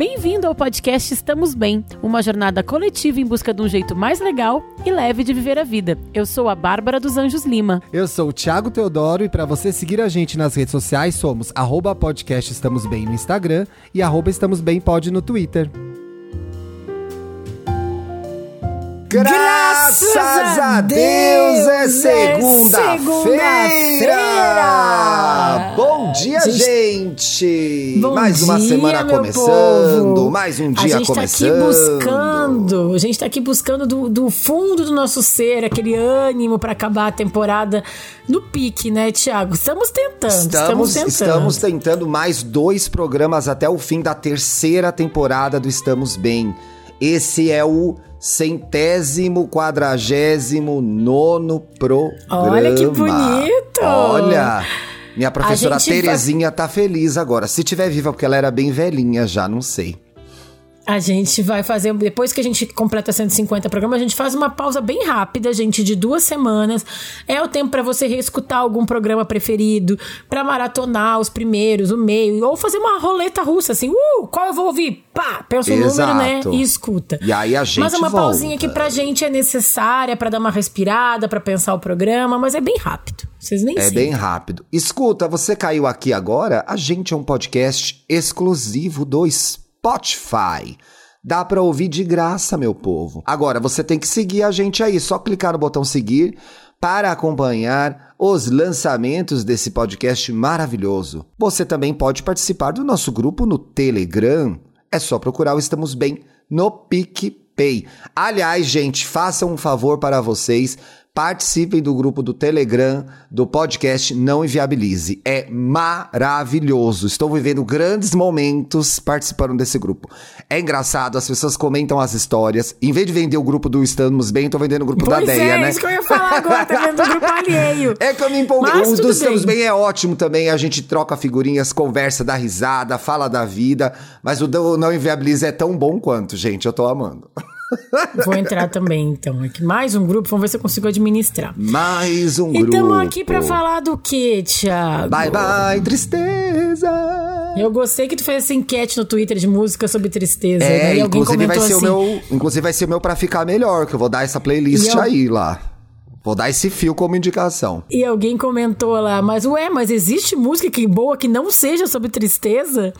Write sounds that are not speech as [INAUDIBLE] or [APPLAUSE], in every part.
Bem-vindo ao podcast Estamos Bem, uma jornada coletiva em busca de um jeito mais legal e leve de viver a vida. Eu sou a Bárbara dos Anjos Lima. Eu sou o Thiago Teodoro e para você seguir a gente nas redes sociais somos arroba podcast Estamos Bem no Instagram e arroba Estamos Bem Pod no Twitter. Graças, a Deus, é segunda-feira! segunda-feira! Bom dia, Gente- gente! Bom mais uma dia, semana meu começando, povo. mais um A dia gente tá começando. aqui buscando, a gente tá aqui buscando do, do fundo do nosso ser aquele ânimo pra acabar a temporada no pique, né, Thiago? Estamos tentando, estamos, Estamos, tentando. estamos tentando mais dois programas até o fim da terceira temporada do Estamos Bem. Esse é o centésimo quadragésimo nono programa. Olha que bonito! Olha! Minha professora Terezinha tá feliz agora. Se tiver viva, porque ela era bem velhinha já, não sei. A gente vai fazer, depois que a gente completa 150 programas, a gente faz uma pausa bem rápida, gente, de duas semanas. É o tempo pra você reescutar algum programa preferido, pra maratonar os primeiros, o meio, ou fazer uma roleta russa, assim, uh, qual eu vou ouvir? Pá, pensa o número, né? E escuta. E aí a gente Mas é uma volta. pausinha que pra gente é necessária, pra dar uma respirada, pra pensar o programa, mas é bem rápido. Vocês nem É sentem. bem rápido. Escuta, você caiu aqui agora? A gente é um podcast exclusivo do Spotify. Dá pra ouvir de graça, meu povo. Agora, você tem que seguir a gente aí. Só clicar no botão seguir para acompanhar os lançamentos desse podcast maravilhoso. Você também pode participar do nosso grupo no Telegram. É só procurar o Estamos Bem no PicPay. Aliás, gente, façam um favor para vocês. Participem do grupo do Telegram do podcast Não Inviabilize. É maravilhoso. Estou vivendo grandes momentos participando desse grupo. É engraçado, as pessoas comentam as histórias. Em vez de vender o grupo do Estamos Bem, tô vendendo o grupo da Pois Deia, é, né? isso que eu ia falar agora, tá vendo? O grupo [LAUGHS] alheio. É que eu me empolguei. Mas O do Estamos bem. É ótimo também. A gente troca figurinhas, conversa, dá risada, fala da vida. Mas o Não Inviabilize é tão bom quanto, gente. Eu tô amando. [LAUGHS] Vou entrar também, então. Aqui mais um grupo, vamos ver se eu consigo administrar. Mais um E grupo. estamos aqui pra falar do que, Thiago? Bye, bye, tristeza. Eu gostei que tu fez essa enquete no Twitter de música sobre tristeza. É, alguém inclusive vai ser assim, o meu, inclusive vai ser o meu pra ficar melhor, que eu vou dar essa playlist E eu- aí lá. Vou dar esse fio como indicação. E alguém comentou lá, mas ué, mas existe música que boa que não seja sobre tristeza?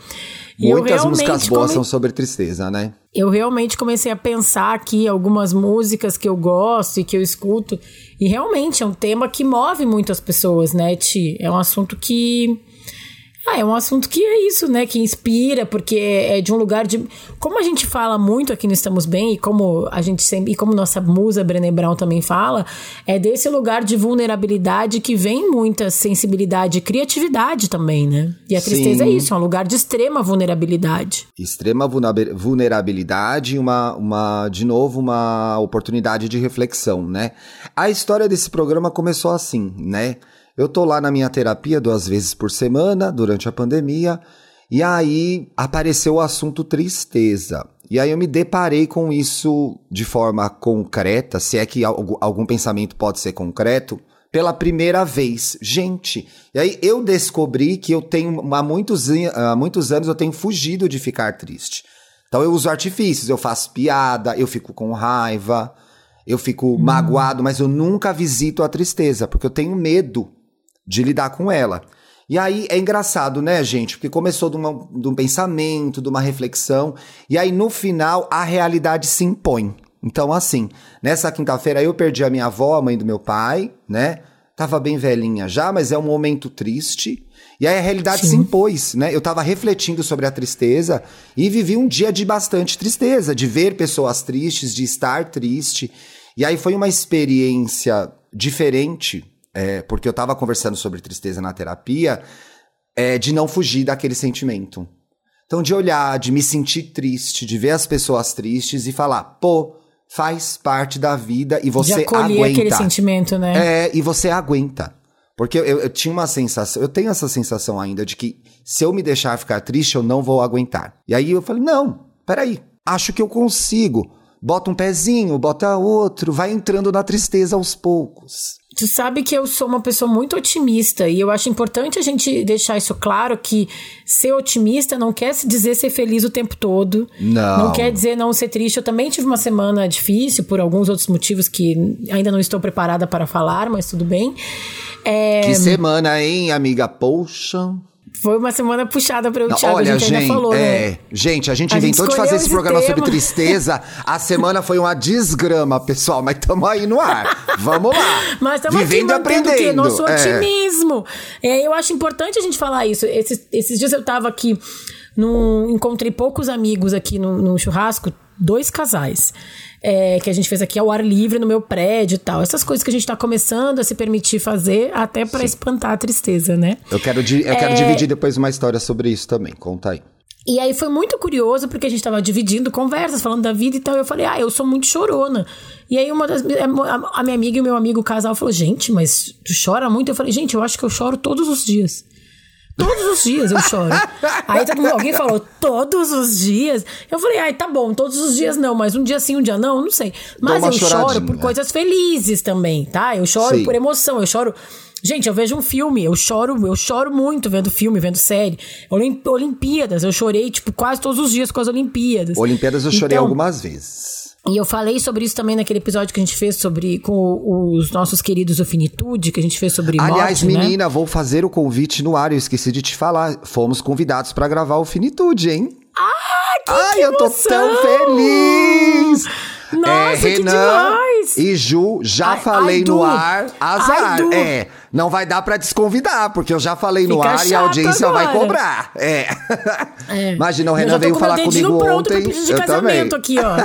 E Muitas músicas boas come- são sobre tristeza, né? Eu realmente comecei a pensar aqui algumas músicas que eu gosto e que eu escuto. E realmente é um tema que move muito as pessoas, né, Ti? É um assunto que. Ah, é um assunto que é isso, né? Que inspira, porque é de um lugar de. Como a gente fala muito aqui no Estamos Bem, e como a gente sempre. E como nossa musa Brené Brown também fala, é desse lugar de vulnerabilidade que vem muita sensibilidade e criatividade também, né? E a tristeza Sim. é isso, é um lugar de extrema vulnerabilidade. Extrema vulnerabi- vulnerabilidade e uma, uma, de novo, uma oportunidade de reflexão, né? A história desse programa começou assim, né? Eu tô lá na minha terapia duas vezes por semana, durante a pandemia, e aí apareceu o assunto tristeza. E aí eu me deparei com isso de forma concreta, se é que algu- algum pensamento pode ser concreto, pela primeira vez. Gente, e aí eu descobri que eu tenho, há muitos, há muitos anos eu tenho fugido de ficar triste. Então eu uso artifícios, eu faço piada, eu fico com raiva, eu fico magoado, mas eu nunca visito a tristeza, porque eu tenho medo de lidar com ela. E aí é engraçado, né, gente? Porque começou de, uma- de um pensamento, de uma reflexão, e aí no final a realidade se impõe. Então, assim, nessa quinta-feira eu perdi a minha avó, a mãe do meu pai, né? Tava bem velhinha já, mas é um momento triste. E aí a realidade se impôs, né? Eu tava refletindo sobre a tristeza e vivi um dia de bastante tristeza, de ver pessoas tristes, de estar triste. E aí foi uma experiência diferente, é, porque eu tava conversando sobre tristeza na terapia, é, de não fugir daquele sentimento. Então, de olhar, de me sentir triste, de ver as pessoas tristes e falar, pô, faz parte da vida e você aguenta. aquele sentimento, né? É, e você aguenta. Porque eu, eu tinha uma sensação, eu tenho essa sensação ainda de que se eu me deixar ficar triste, eu não vou aguentar. E aí eu falei, não, peraí, acho que eu consigo. Bota um pezinho, bota outro, vai entrando na tristeza aos poucos. Tu sabe que eu sou uma pessoa muito otimista e eu acho importante a gente deixar isso claro que ser otimista não quer dizer ser feliz o tempo todo. Não. Não quer dizer não ser triste. Eu também tive uma semana difícil por alguns outros motivos que ainda não estou preparada para falar, mas tudo bem. É, Que semana, hein, amiga? Poxa. Foi uma semana puxada para o Thiago, olha, a gente, gente, ainda falou, é, né? gente, a gente A gente inventou de fazer esse esse programa sobre tema. tristeza. A semana foi uma desgrama, pessoal, mas tamo aí no ar. Vamos lá. [LAUGHS] Mas estamos aqui Vivendo aprendendo. Nosso É. otimismo. É, eu acho importante a gente falar isso. Esses, esses dias eu tava aqui, num, encontrei poucos amigos aqui no, no churrasco, dois casais. é, que a gente fez aqui ao ar livre no meu prédio e tal. Essas coisas que a gente tá começando a se permitir fazer, até para espantar a tristeza, né? Eu quero, eu quero É. dividir depois uma história sobre isso também. Conta aí. E aí foi muito curioso, porque a gente tava dividindo conversas, falando da vida e tal. E eu falei, ah, eu sou muito chorona. E aí uma das. A a minha amiga e o meu amigo casal falou, gente, mas tu chora muito? Eu falei, gente, eu acho que eu choro todos os dias. Todos os dias eu choro. [LAUGHS] Aí todo mundo, alguém falou, todos os dias? Eu falei, ai, tá bom, todos os dias não, mas um dia sim, um dia não, não sei. Mas eu choro choradinha. por coisas felizes também, tá? Eu choro Sim. por emoção, eu choro. Gente, eu vejo um filme, eu choro, eu choro muito vendo filme, vendo série. Olim- Olimpíadas, eu chorei, tipo, quase todos os dias com as Olimpíadas. Olimpíadas eu chorei Então, algumas vezes. E eu falei sobre isso também naquele episódio que a gente fez sobre com o- os nossos queridos do Finitude, que a gente fez sobre Aliás, morte, né? menina, vou fazer o convite no ar. Eu esqueci de te falar. Fomos convidados pra gravar o Finitude, hein? Ah, que, Ai, que eu tô tão feliz! Nossa, que Renan demais! E Ju, já Ai, falei ai, no ar, azar. É, não vai dar pra desconvidar, porque eu já falei no Fica ar e a audiência vai agora. cobrar. É. É. [LAUGHS] Imagina, o Renan veio com falar comigo ontem. eu também. aqui, ó.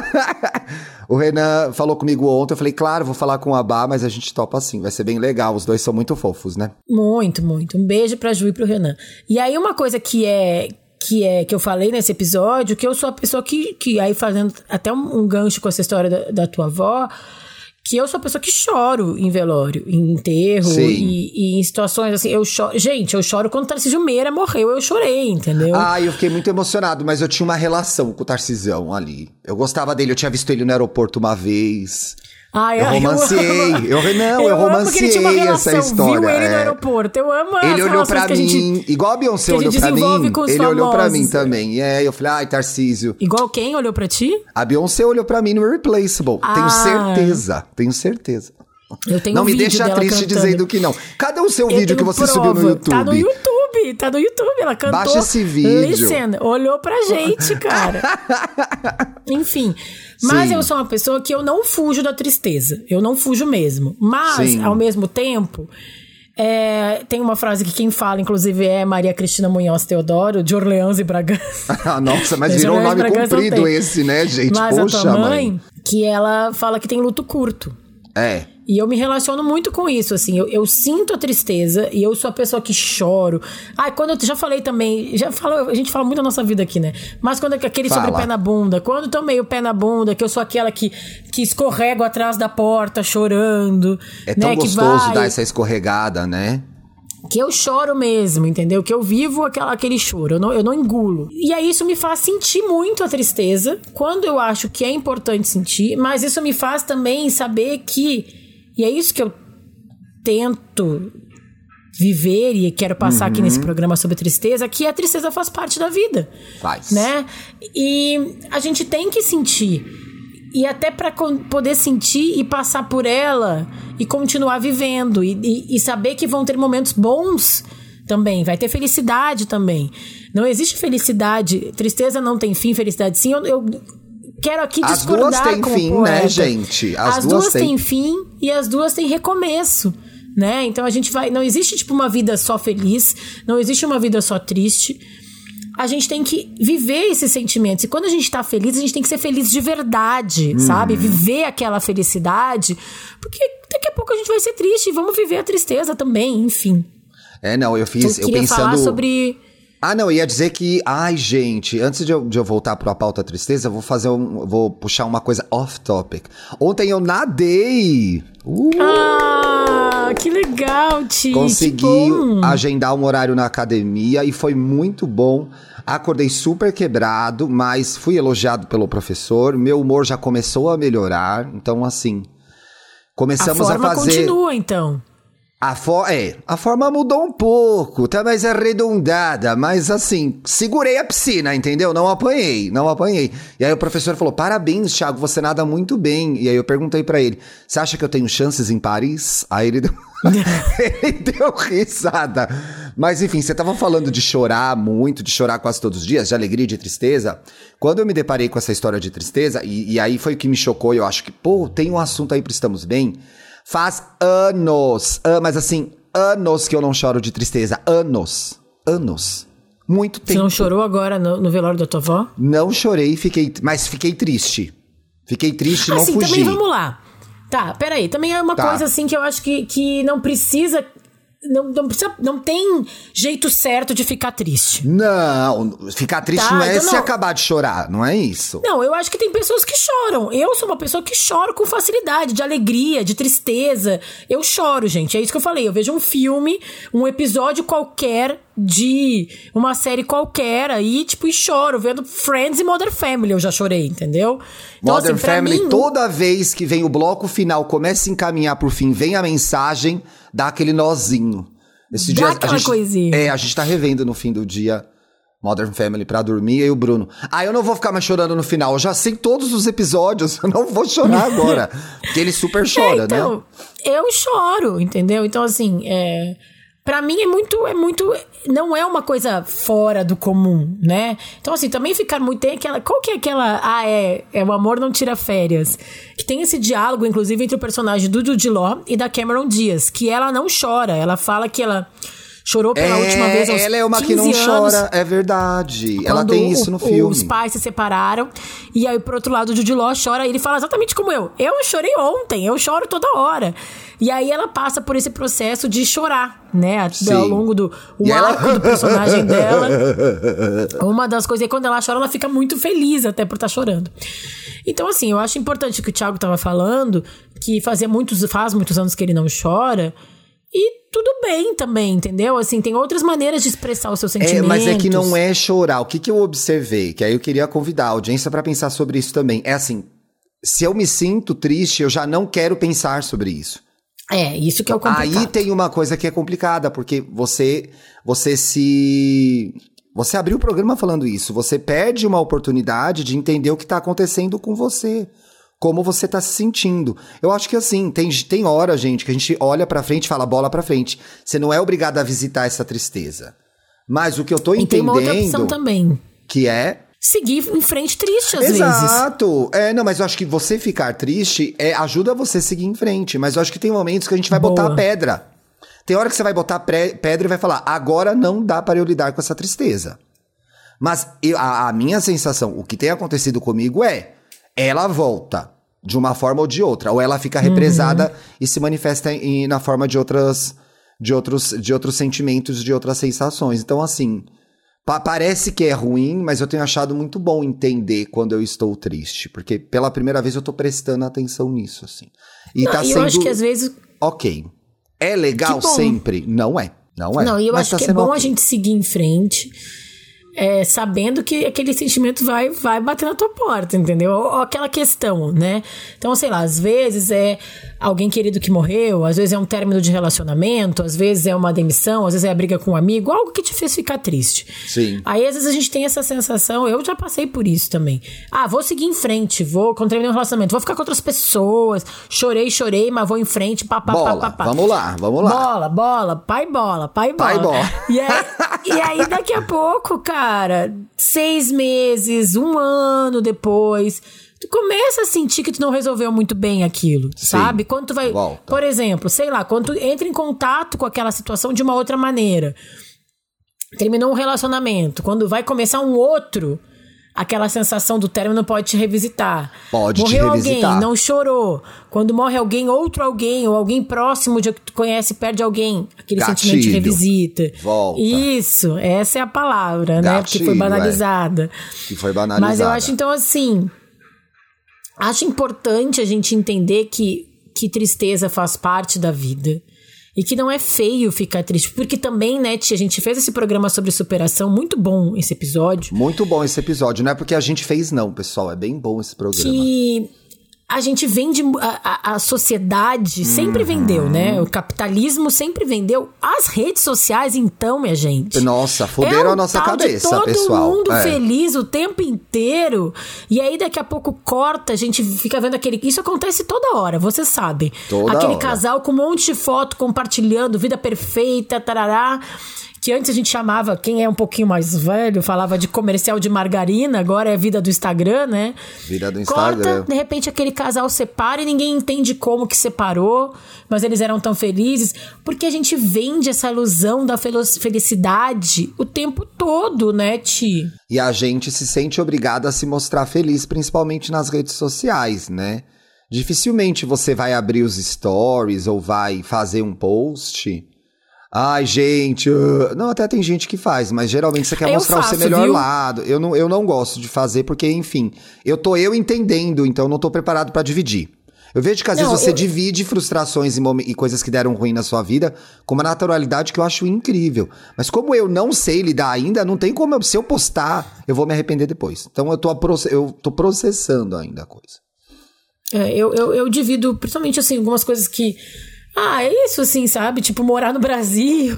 [LAUGHS] o Renan falou comigo ontem, eu falei, claro, vou falar com o Abá, mas a gente topa assim, vai ser bem legal. Os dois são muito fofos, né? Muito, muito. Um beijo pra Ju e pro Renan. E aí, uma coisa que é. Que é que eu falei nesse episódio, que eu sou a pessoa que, que aí fazendo até um, um gancho com essa história da, da tua avó, que eu sou a pessoa que choro em velório, em enterro e, e em situações assim. Eu choro. Gente, eu choro quando o Tarcísio Meira morreu, eu chorei, entendeu? Ah, eu fiquei muito emocionado, mas eu tinha uma relação com o Tarcisão ali. Eu gostava dele, eu tinha visto ele no aeroporto uma vez. Ai, eu [LAUGHS] romanciei, amo. eu, não, eu, ele tinha uma romanciei relação, essa história. Viu ele no é. aeroporto. Eu amo Ele olhou pra a gente- mim, igual a Beyoncé olhou pra mim. Ele olhou pra famosos. mim também. É, eu falei, ai, Tarcísio. Igual quem olhou pra ti? A Beyoncé olhou pra mim no Irreplaceable. Ah. Tenho certeza, tenho certeza. Eu tenho não um me deixa triste cantando. dizendo que não. Cadê o seu Eu vídeo que você subiu no prova. YouTube? Tá no YouTube, tá no YouTube. Ela cantou. Baixa esse vídeo. Listen, olhou pra gente, cara. [LAUGHS] Enfim. Mas Sim. eu sou uma pessoa que eu não fujo da tristeza. Eu não fujo mesmo. Mas, Sim. ao mesmo tempo. é, tem uma frase que quem fala, inclusive, é Maria Cristina Munhoz Teodoro, de Orleans e Bragança. [LAUGHS] Ah, Nossa, mas virou um nome Bragança comprido esse, né, gente? Mas Poxa, a tua mãe, mãe. que ela fala que tem luto curto. É. E eu me relaciono muito com isso, assim. Eu, eu sinto a tristeza e eu sou a pessoa que choro. Ai, quando eu já falei também, já falo, a gente fala muito da nossa vida aqui, né? Mas quando é aquele sobre Fala. pé na bunda, quando tomei o pé na bunda, que eu sou aquela que, que escorrego atrás da porta chorando. É tão né? que gostoso vai, dar essa escorregada, né? que eu choro mesmo, entendeu? Que eu vivo aquela, aquele choro, eu não, eu não engulo. E aí isso me faz sentir muito a tristeza, quando eu acho que é importante sentir, mas isso me faz também saber que, e é isso que eu tento viver e quero passar aqui Uhum. nesse programa sobre tristeza, que a tristeza faz parte da vida Faz. né? E a gente tem que sentir. E até para poder sentir e passar por ela e continuar vivendo e, e- e saber que vão ter momentos bons também, vai ter felicidade também. Não existe felicidade, tristeza não tem fim, felicidade sim. Eu, eu quero aqui As discordar duas têm fim, poeta. né, gente? As As, duas duas, têm. fim e as duas têm recomeço. Né? Então a gente vai. Não existe, tipo, uma vida só feliz, não existe uma vida só triste a gente tem que viver esses sentimentos. E quando a gente tá feliz, a gente tem que ser feliz de verdade, Uhum. sabe? Viver aquela felicidade. Porque daqui a pouco a gente vai ser triste e vamos viver a tristeza também, enfim. É, não, eu fiz, eu eu queria pensando... falar sobre. Ah, não, ia dizer que, ai, gente, antes de eu, de eu voltar para a pauta tristeza, eu vou fazer um, vou puxar uma coisa off topic. Ontem eu nadei. Uh, Ah, que legal, Ti. consegui agendar um horário na academia e foi muito bom. Acordei super quebrado, mas fui elogiado pelo professor. Meu humor já começou a melhorar, então assim, Começamos a, a, forma fazer. continua, então. A, for... é, a forma mudou um pouco, tá mais arredondada, mas assim, segurei a piscina, entendeu? Não apanhei, não apanhei. E aí o professor falou: parabéns, Thiago, você nada muito bem. E aí eu perguntei para ele: você acha que eu tenho chances em Paris? Aí ele deu, [LAUGHS] ele deu risada. Mas enfim, você tava falando de chorar muito, de chorar quase todos os dias, de alegria e de tristeza. Quando eu me deparei com essa história de tristeza, e, e aí foi o que me chocou, eu acho que, pô, tem um assunto aí pro Estamos Bem. Faz anos, ah, mas assim, anos que eu não choro de tristeza. Anos. Anos. Muito tempo. Você não chorou agora no, no velório da tua avó? Não chorei, fiquei, mas fiquei triste. Fiquei triste, não assim, fugi. também vamos lá. Tá, peraí. Também é uma Tá. coisa assim que eu acho que, que não precisa. Não, não precisa. Não tem jeito certo de ficar triste. Não, ficar triste Tá, não é então se não. acabar de chorar, não é isso. Não, eu acho que tem pessoas que choram. Eu sou uma pessoa que choro com facilidade, de alegria, de tristeza. Eu choro, gente. É isso que eu falei. Eu vejo um filme, um episódio qualquer de uma série qualquer aí, tipo, e choro. Vendo Friends e Mother Family, eu já chorei, entendeu? Então, Modern assim, Family, mim, toda vez que vem o bloco final, começa a encaminhar pro fim, vem a mensagem, dá aquele nozinho. Esse Dá dia aquela a gente, coisinha. É, a gente tá revendo no fim do dia Modern Family pra dormir, e o Bruno. Ah, eu não vou ficar mais chorando no final, eu já sei todos os episódios, [LAUGHS] eu não vou chorar [LAUGHS] agora. porque ele super chora, é, então, né? eu choro, entendeu? Então, assim, é, para mim é muito, é muito, não é uma coisa fora do comum, né? Então, assim, também ficar muito, tem aquela, qual que é aquela, ah, é, é o amor não tira férias, que tem esse diálogo, inclusive, entre o personagem do Jude Law e da Cameron Diaz, que ela não chora, ela fala que ela chorou pela É, última vez aos ela é uma que 15 não anos, chora, é verdade. Ela tem isso o- no filme. Os pais se separaram. E aí, por outro lado, o Jude Law chora. E ele fala exatamente como eu. Eu chorei ontem, eu choro toda hora. E aí ela passa por esse processo de chorar, né? Sim. Ao longo do o E ela- arco do personagem [LAUGHS] dela. Uma das coisas, e quando ela chora, ela fica muito feliz até por estar chorando. Então, assim, eu acho importante o que o Thiago tava falando, que fazia muitos, faz muitos anos que ele não chora. E tudo bem também, entendeu? Assim, tem outras maneiras de expressar os seus É, sentimentos. mas é que não é chorar. O que, que eu observei? Que aí eu queria convidar a audiência pra pensar sobre isso também. É assim, se eu me sinto triste, eu já não quero pensar sobre isso. É, isso que é o complicado. Aí tem uma coisa que é complicada, porque você você se você abriu o programa falando isso, você perde uma oportunidade de entender o que tá acontecendo com você. Como você tá se sentindo. Eu acho que assim, tem, tem hora, gente, que a gente olha pra frente e fala bola pra frente. Você não é obrigado a visitar essa tristeza. Mas o que eu tô E tem uma outra opção entendendo também. que é Seguir em frente triste às vezes. Exato. É, não, mas eu acho que você ficar triste é, ajuda você a seguir em frente. Mas eu acho que tem momentos que a gente vai Boa. botar a pedra. Tem hora que você vai botar pedra e vai falar: agora não dá para eu lidar com essa tristeza. Mas eu- a, a minha sensação, o que tem acontecido comigo é: ela volta de uma forma ou de outra, ou ela fica represada e se manifesta em- na forma de outras, de outros, de outros sentimentos, de outras sensações. Então, assim, Pa- parece que é ruim, mas eu tenho achado muito bom entender quando eu estou triste. Porque pela primeira vez eu tô prestando atenção nisso, assim. E Não, tá e sendo. eu acho que às vezes. Ok. É legal sempre? Não é. Não é. Não, e eu Mas acho tá que é bom ok. a gente seguir em frente. É, sabendo que aquele sentimento vai, vai bater na tua porta, entendeu? Ou, ou aquela questão, né? Então, sei lá, às vezes é alguém querido que morreu, às vezes é um término de relacionamento, às vezes é uma demissão, às vezes é a briga com um amigo, algo que te fez ficar triste. Sim. Aí, às vezes, a gente tem essa sensação, eu já passei por isso também. Ah, vou seguir em frente, vou, terminar um relacionamento, vou ficar com outras pessoas, chorei, chorei, mas vou em frente, pá, pá, Bola, pá, pá, pá. vamos lá, vamos lá. Bola, bola, pai bola, pai bola. Pai bola. E aí, e aí, daqui a pouco, cara, [LAUGHS] seis meses, um ano depois, tu começa a sentir que tu não resolveu muito bem aquilo, sabe? Quando tu vai. volta. Por exemplo, sei lá, quando tu entra em contato com aquela situação de uma outra maneira. Terminou um relacionamento, quando vai começar um outro. Aquela sensação do término pode te revisitar. Pode te Morreu revisitar. alguém, não chorou. Quando morre alguém, outro alguém, ou alguém próximo de que tu conhece, perde alguém. Aquele sentimento te Gatilho. revisita. Volta. Isso, essa é a palavra, né? Porque foi Gatilho, banalizada. Que foi banalizada. Mas eu acho, então, assim. Acho importante a gente entender que, que tristeza faz parte da vida. E que não é feio ficar triste. Porque também, né, tia, a gente fez esse programa sobre superação, muito bom esse episódio. Muito bom esse episódio. Não é porque a gente fez, não, pessoal. É bem bom esse programa. que a gente vende. A, a, sociedade sempre uhum. vendeu, né? O capitalismo sempre vendeu. As redes sociais, então, minha gente. Nossa, fuderam é a nossa cabeça, todo pessoal. Todo mundo é. feliz o tempo inteiro. E aí, daqui a pouco corta, a gente fica vendo aquele. Isso acontece toda hora, vocês sabem. Toda aquele hora. casal com um monte de foto compartilhando, vida perfeita, tarará que antes a gente chamava, quem é um pouquinho mais velho, falava de comercial de margarina, agora é vida do Instagram, né? Vida do Instagram. Corta, de repente aquele casal separa e ninguém entende como que separou, mas eles eram tão felizes, porque a gente vende essa ilusão da felicidade o tempo todo, né, Ti? E a gente se sente obrigado a se mostrar feliz, principalmente nas redes sociais, né? Dificilmente você vai abrir os stories ou vai fazer um post Ai, gente. Uh... Não, até tem gente que faz, mas geralmente você quer eu mostrar faço, o seu melhor viu? lado. Eu não, eu não gosto de fazer, porque, enfim, eu tô eu entendendo, então não tô preparado para dividir. Eu vejo que às não, vezes você eu... divide frustrações e, e, coisas que deram ruim na sua vida com uma naturalidade que eu acho incrível. Mas como eu não sei lidar ainda, não tem como. Eu, se eu postar, eu vou me arrepender depois. Então eu tô, eu tô processando ainda a coisa. É, eu, eu, eu divido, principalmente assim, algumas coisas que ah, é isso assim, sabe? Tipo, morar no Brasil.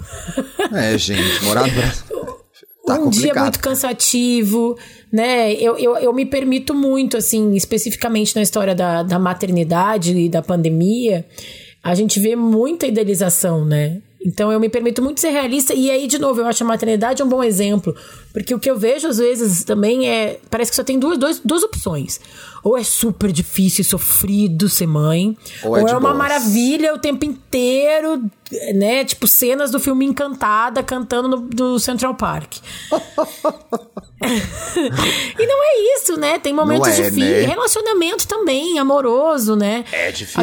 É, gente, morar no Brasil. [LAUGHS] Tá um complicado. dia muito cansativo, né? Eu, eu, eu me permito muito, assim, especificamente na história da, da maternidade e da pandemia, a gente vê muita idealização, né? Então eu me permito muito ser realista. E aí, de novo, eu acho a maternidade um bom exemplo. Porque o que eu vejo às vezes também é. Parece que só tem duas, duas, duas opções. Ou é super difícil e sofrido ser mãe, ou é, ou é uma boas. maravilha o tempo inteiro, né? Tipo, cenas do filme Encantada cantando no, no Central Park. [LAUGHS] e não é isso, né? Tem momentos é, difíceis. Né? Relacionamento também, amoroso, né? É difícil.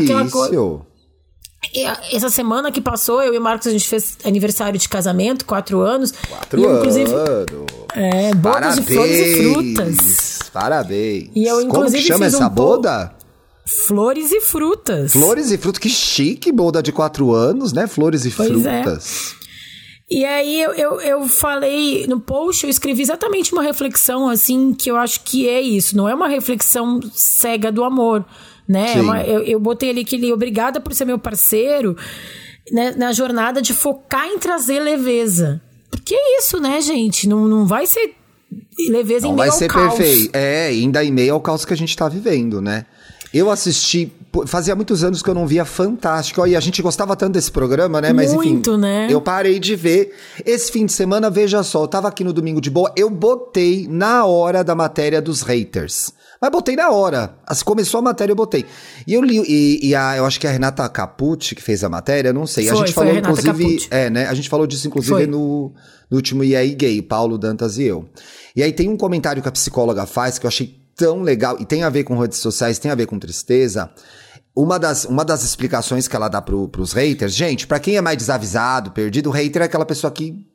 Essa semana que passou, eu e o Marcos, a gente fez aniversário de casamento, quatro anos. Quatro e eu, inclusive, anos. É, bodas Parabéns. de flores e frutas. Parabéns. E eu, Como que chama essa um boda? Flores e frutas. Flores e frutas. Que chique, boda de quatro anos, né? Flores e pois frutas. É. E aí eu, eu, eu falei no post, eu escrevi exatamente uma reflexão assim, que eu acho que é isso. Não é uma reflexão cega do amor né? Uma, eu, eu botei ali que ele, obrigada por ser meu parceiro, né, na jornada de focar em trazer leveza. Porque é isso, né, gente? Não, não vai ser leveza não em meio vai ser perfeito. É, ainda em meio ao caos que a gente tá vivendo, né? Eu assisti, fazia muitos anos que eu não via Fantástico. E a gente gostava tanto desse programa, né? Mas Muito, enfim, né? eu parei de ver. Esse fim de semana, veja só, eu tava aqui no domingo de boa, eu botei na hora da matéria dos haters. Mas botei na hora. Começou a matéria, eu botei. E eu li, e, e a, eu acho que é a Renata Capucci que fez a matéria, não sei. Foi, a gente foi falou, a inclusive. Capucci. É, né? A gente falou disso, inclusive, no, no último IAI Gay, Paulo Dantas e eu. E aí tem um comentário que a psicóloga faz que eu achei tão legal, e tem a ver com redes sociais, tem a ver com tristeza. Uma das, uma das explicações que ela dá pro, pros haters, gente, para quem é mais desavisado, perdido, o hater é aquela pessoa que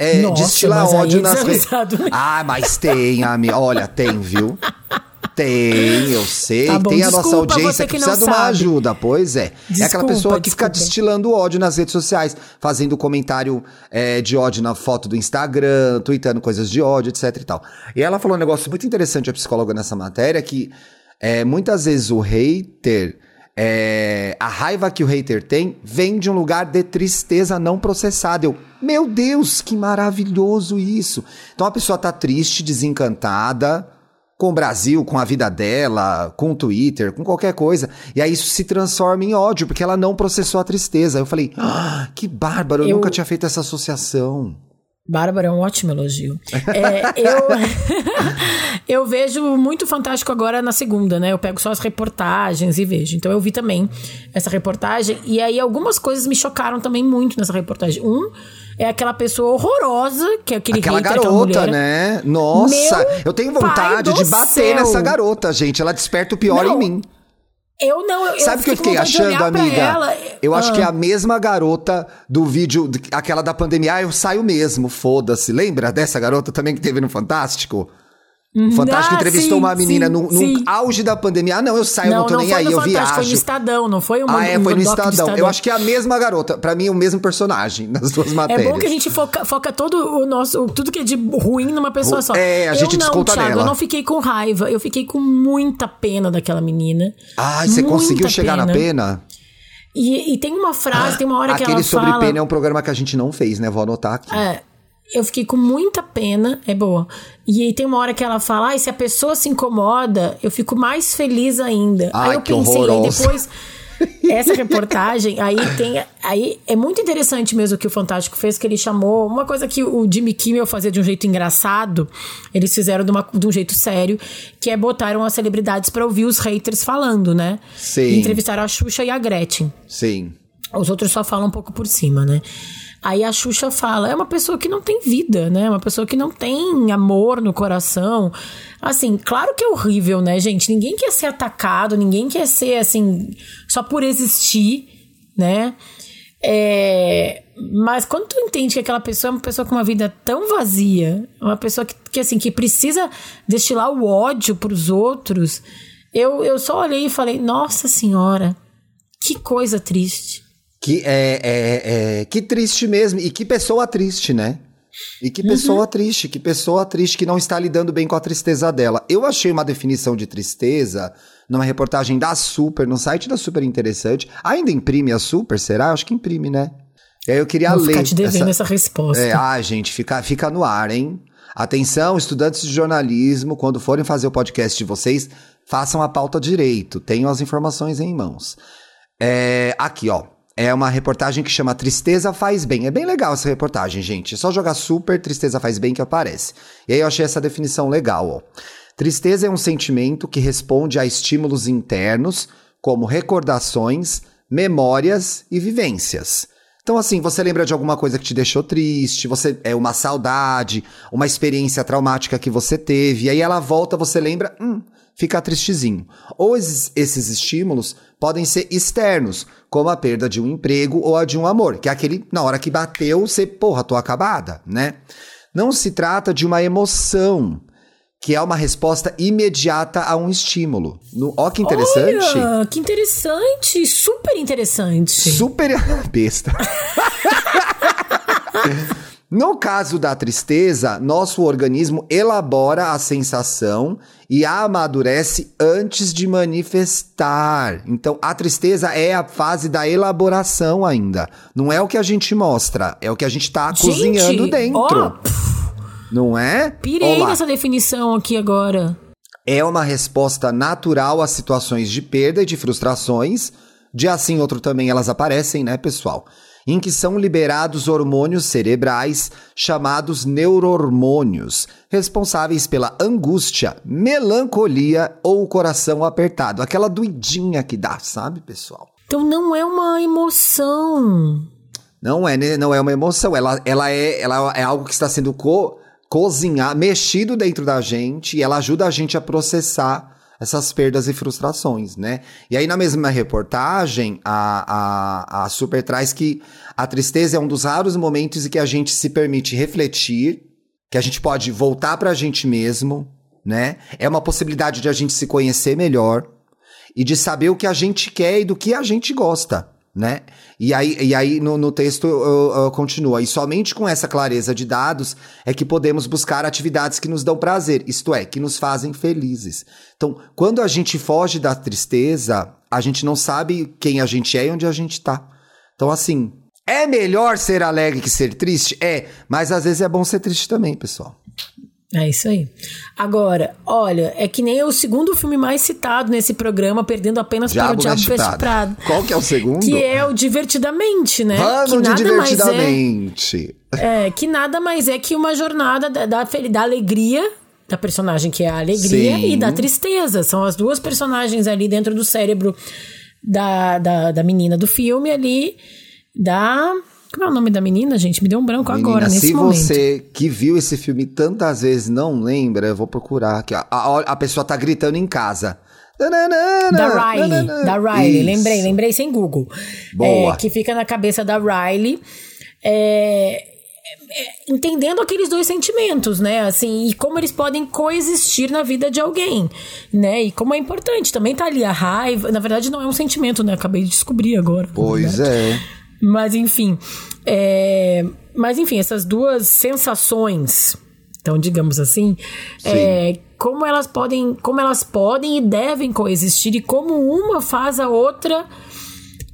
é, Nossa, destila ódio nas redes. Ah, mas tem, amiga. Olha, tem, viu? [LAUGHS] Tem, eu sei. Tá bom, tem a nossa desculpa audiência que, que precisa de uma ajuda. Pois é. é aquela Desculpa, pessoa que fica desculpa. destilando ódio nas redes sociais, fazendo comentário é, de ódio na foto do Instagram, tweetando coisas de ódio, etc e tal. E ela falou um negócio muito interessante, a psicóloga, nessa matéria, que é, muitas vezes o hater. é, a raiva que o hater tem vem de um lugar de tristeza não processada. Eu, meu Deus, que maravilhoso isso! Então a pessoa tá triste, desencantada, com o Brasil, com a vida dela, com o Twitter, com qualquer coisa. E aí isso se transforma em ódio, porque ela não processou a tristeza. Eu falei, ah, que bárbaro, eu, Eu- nunca tinha feito essa associação. Bárbara é um ótimo elogio. É, eu, [LAUGHS] eu vejo muito fantástico agora na segunda, né? Eu pego só as reportagens e vejo. Então eu vi também essa reportagem. E aí algumas coisas me chocaram também muito nessa reportagem. Um é aquela pessoa horrorosa, que é aquele Aquela garota, né? Nossa, Meu eu tenho vontade de bater céu. nessa garota, gente. Ela desperta o pior Não, em mim. Eu não, eu Sabe o que eu fiquei achando, amiga? ela. Eu acho Ah. que é a mesma garota do vídeo, aquela da pandemia. Ah, eu saio mesmo, foda-se. Lembra dessa garota também que teve no Fantástico? O Fantástico Ah, entrevistou sim, uma menina sim, no, no sim. auge da pandemia. Ah, não, eu saio, não, tô nem foi aí, eu Fantástico, foi no viajo. Estadão, não foi uma, Ah, é, foi no do Estadão. Eu acho que é a mesma garota. Pra mim, o mesmo personagem [LAUGHS] nas duas É matérias. bom que a gente foca, foca todo o nosso. Tudo que é de ruim numa pessoa só. É, a gente eu não, Thiago, nela. Eu não fiquei com raiva, eu fiquei com muita pena daquela menina. Ai, você conseguiu chegar na pena? E, e tem uma frase, tem uma hora que Aquele ela sobre fala. pena é um programa que a gente não fez, né? Vou anotar aqui. É, eu fiquei com muita pena, é boa. E aí tem uma hora que ela fala, ai, se a pessoa se incomoda, eu fico mais feliz ainda. Ai, aí eu pensei, horrorosa. depois, [LAUGHS] essa reportagem, aí tem. Aí é muito interessante mesmo o que o Fantástico fez, que ele chamou. Uma coisa que o Jimmy Kimmel fazia de um jeito engraçado, eles fizeram de, uma- de um jeito sério, que é botaram as celebridades pra ouvir os haters falando, né? Sim. E entrevistaram a Xuxa e a Gretchen. Sim. Os outros só falam um pouco por cima, né? Aí a Xuxa fala, é uma pessoa que não tem vida, né? Uma pessoa que não tem amor no coração. Assim, claro que é horrível, né, gente? Ninguém quer ser atacado, ninguém quer ser, assim, só por existir, né? É, Mas quando tu entende que aquela pessoa é uma pessoa com uma vida tão vazia, uma pessoa que, que assim, que precisa destilar o ódio pros outros, eu, eu só olhei e falei, nossa senhora, que coisa triste. Que é, é, é- que triste mesmo. E que pessoa triste, né? E que pessoa triste, que pessoa triste que não está lidando bem com a tristeza dela. Eu achei uma definição de tristeza numa reportagem da Super, no site da Super interessante. Ainda imprime a Super, será? Acho que imprime, né? Aí eu queria Vou ler. ficar te devendo essa, resposta. É, ah, gente, fica, fica no ar, hein? Atenção, estudantes de jornalismo, quando forem fazer o podcast de vocês, façam a pauta direito, tenham as informações em mãos. É, aqui, ó. É uma reportagem que chama Tristeza Faz Bem. É bem legal essa reportagem, gente. É só jogar super Tristeza Faz Bem que aparece. E aí eu achei essa definição legal, ó. Tristeza é um sentimento que responde a estímulos internos, como recordações, memórias e vivências. Então, assim, você lembra de alguma coisa que te deixou triste, você é uma saudade, uma experiência traumática que você teve, e aí ela volta, você lembra, hum, fica tristezinho. Ou esses, esses estímulos podem ser externos, como a perda de um emprego ou a de um amor, que é aquele, na hora que bateu, você, porra, tô acabada, né? Não se trata de uma emoção, que é uma resposta imediata a um estímulo. No, ó que interessante. Olha, que interessante, super interessante. Super [LAUGHS] besta. [LAUGHS] No caso da tristeza, nosso organismo elabora a sensação e a amadurece antes de manifestar. Então, a tristeza é a fase da elaboração ainda. Não é o que a gente mostra, é o que a gente tá Gente, cozinhando dentro. ó, não é? Pirei Olá. nessa definição aqui agora. é uma resposta natural a situações de perda e de frustrações. De assim outro também elas aparecem, né, pessoal? Em que são liberados hormônios cerebrais chamados neurohormônios, responsáveis pela angústia, melancolia ou o coração apertado, aquela doidinha que dá, sabe, pessoal? Então não é uma emoção. Não é, né? não é uma emoção, ela, ela, é, ela é algo que está sendo co cozinhar, mexido dentro da gente e ela ajuda a gente a processar essas perdas e frustrações, né? E aí na mesma reportagem, a, a, a Super traz que a tristeza é um dos raros momentos em que a gente se permite refletir, que a gente pode voltar pra gente mesmo, né? É uma possibilidade de a gente se conhecer melhor e de saber o que a gente quer e do que a gente gosta, né? E aí, e aí no, no texto uh, uh, continua, e somente com essa clareza de dados é que podemos buscar atividades que nos dão prazer, isto é, que nos fazem felizes. Então, quando a gente foge da tristeza, a gente não sabe quem a gente é e onde a gente tá. Então, assim, é melhor ser alegre que ser triste? É, mas às vezes é bom ser triste também, pessoal. É isso aí. Agora, olha, é que nem o segundo filme mais citado nesse programa, perdendo apenas para o Diabo Veste. Prado. Qual que é o segundo? Que é o Divertidamente, né? Vamos que de nada mais é, divertidamente. é, que nada mais é que uma jornada da, da, da alegria, da personagem que é a alegria, Sim. e da tristeza. São as duas personagens ali dentro do cérebro da, da, da menina do filme ali, da... Como é o nome da menina, gente? Me deu um branco Menina, agora, nesse se momento. você que viu esse filme tantas vezes não lembra, eu vou procurar aqui. A, a, a pessoa tá gritando em casa. Da Riley, da Riley, Isso. lembrei, lembrei sem Google. Boa. É, que fica na cabeça da Riley. É, é, entendendo aqueles dois sentimentos, né? Assim, e como eles podem coexistir na vida de alguém, né? E como é importante, também tá ali a raiva, na verdade não é um sentimento, né? Acabei de descobrir agora. Pois é. Mas enfim, é... mas enfim, essas duas sensações, então digamos assim, é... como elas podem, como elas podem e devem coexistir e como uma faz a outra,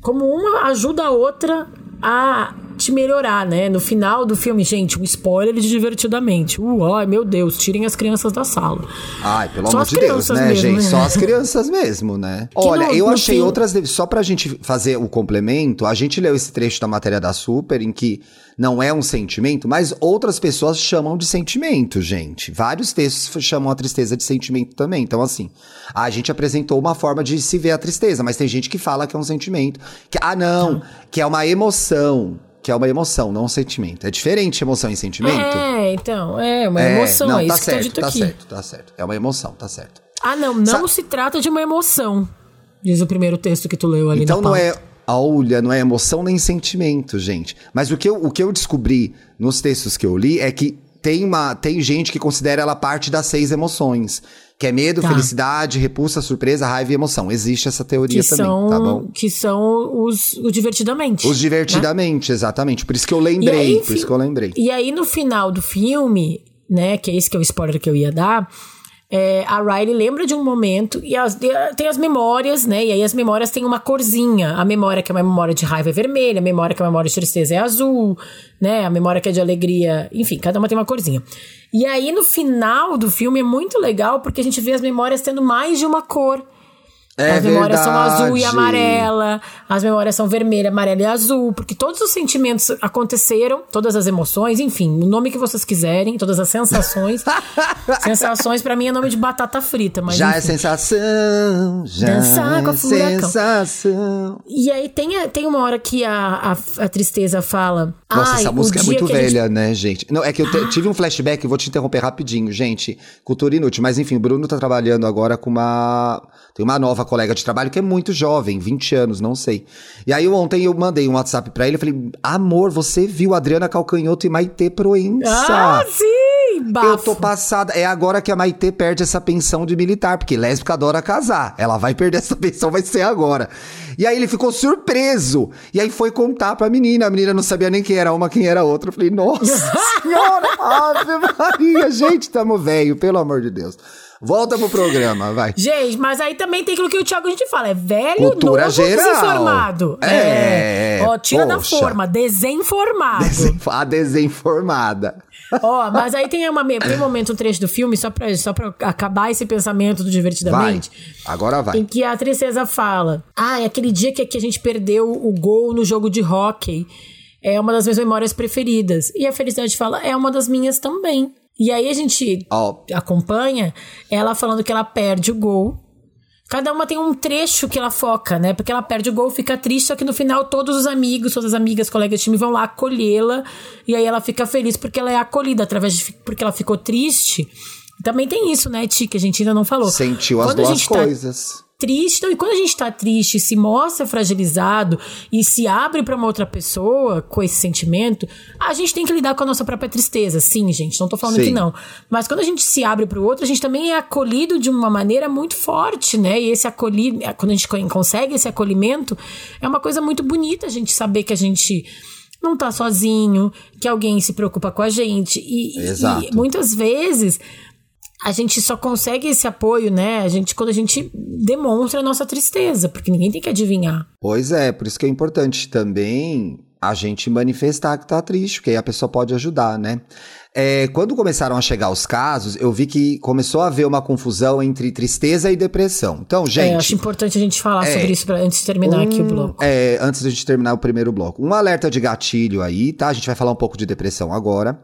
como uma ajuda a outra a te melhorar, né? No final do filme, gente, um spoiler de divertidamente. Uh, ai, meu Deus, tirem as crianças da sala. Ai, pelo Só amor de Deus, né, mesmo, gente? né? Só as crianças mesmo, né? Olha, no- eu no achei fim- outras. Só pra gente fazer o complemento, a gente leu esse trecho da matéria da Super em que não é um sentimento, mas outras pessoas chamam de sentimento, gente. Vários textos chamam a tristeza de sentimento também. Então, assim, a gente apresentou uma forma de se ver a tristeza, mas tem gente que fala que é um sentimento. Que, ah, não, que é uma emoção. Que é uma emoção, não um sentimento. É diferente emoção e sentimento? É, então, é uma É, emoção, não, é tá isso que tá certo, dito tá aqui. certo, tá certo. É uma emoção, tá certo. Ah, não, não Sa- se trata de uma emoção, diz o primeiro texto que tu leu ali Então não é, olha, não é emoção nem sentimento, gente. Mas o que, eu, o que eu descobri nos textos que eu li é que tem, uma, tem gente que considera ela parte das seis emoções. Que é medo, Tá. felicidade, repulsa, surpresa, raiva e emoção. Existe essa teoria que também, são, tá bom? Que são os, os divertidamente. Os divertidamente, exatamente. Por isso que eu lembrei, aí, por isso que eu lembrei. E aí, no final do filme, né, que é esse que é o spoiler que eu ia dar, é, a Riley lembra de um momento e as- de- tem as memórias, né? E aí as memórias têm uma corzinha. A memória que é uma memória de raiva é vermelha, a memória que é uma memória de tristeza é azul, né? A memória que é de alegria, enfim, cada uma tem uma corzinha. E aí no final do filme é muito legal porque a gente vê as memórias tendo mais de uma cor. É as memórias são azul e verdade. amarela, as memórias são vermelha, amarela e azul, porque todos os sentimentos aconteceram, todas as emoções, enfim, o nome que vocês quiserem, todas as sensações. [LAUGHS] sensações pra mim é nome de batata frita, mas já é enfim. sensação, já Dançar com a é furacão. sensação. E aí tem, tem uma hora que a, a, a tristeza fala. Nossa, "Ai, essa música é muito que a gente velha, né, gente? Não, é que eu te- tive um flashback, vou te interromper rapidinho, gente. Cultura inútil. Mas enfim, o Bruno tá trabalhando agora com uma. Tem uma nova colega de trabalho que é muito jovem, 20 anos, não sei. E aí ontem eu mandei um WhatsApp pra ele falei: Amor, você viu Adriana Calcanhoto e Maitê Proença? Ah, sim! Bafo. Eu tô passada. É agora que a Maitê perde essa pensão de militar, porque lésbica adora casar. Ela vai perder essa [LAUGHS] pensão, vai ser agora. E aí ele ficou surpreso. E aí foi contar pra menina. A menina não sabia nem quem era uma, quem era outra. Eu falei, nossa [LAUGHS] senhora, Ave Maria. Gente, tamo velho, pelo amor de Deus. Volta pro programa, vai. Gente, mas aí também tem aquilo que o Thiago a gente fala, é velho, Cultura novo, geral. desinformado. É, Ó, tira da poxa. forma, desinformado. A desinformada. Ó, mas aí tem, uma, tem um momento, um trecho do filme, só pra, só pra acabar esse pensamento do Vai. Divertidamente. Agora vai. Em que a tristeza fala: Ah, é aquele dia que, que a gente perdeu o gol no jogo de hóquei. É uma das minhas memórias preferidas. E a felicidade fala: É uma das minhas também. E aí a gente Ó. acompanha ela falando que ela perde o gol. Cada uma tem um trecho que ela foca, né? Porque ela perde o gol, fica triste, só que no final todos os amigos, todas as amigas, colegas de time vão lá acolhê-la. E aí ela fica feliz porque ela é acolhida, através de porque ela ficou triste. Também tem isso, né, Ti, que a gente ainda não falou. Sentiu as Quando a duas tá coisas. Triste. Então, e quando a gente tá triste, se mostra fragilizado e se abre pra uma outra pessoa com esse sentimento, a gente tem que lidar com a nossa própria tristeza. Sim, gente, não tô falando Sim. que não. Mas quando a gente se abre pro outro, a gente também é acolhido de uma maneira muito forte, né? E esse acolhido, quando a gente co- consegue esse acolhimento, é uma coisa muito bonita a gente saber que a gente não tá sozinho, que alguém se preocupa com a gente. E, Exato. e muitas vezes a gente só consegue esse apoio, né? A gente quando a gente demonstra a nossa tristeza, porque ninguém tem que adivinhar. Pois é, por isso que é importante também a gente manifestar que tá triste, porque aí a pessoa pode ajudar, né? É, quando começaram a chegar os casos, eu vi que começou a haver uma confusão entre tristeza e depressão. Então, gente. é, acho importante a gente falar é, sobre isso pra, antes de terminar aqui o um- bloco. É, antes da gente terminar o primeiro bloco. Um alerta de gatilho aí, tá? A gente vai falar um pouco de depressão agora.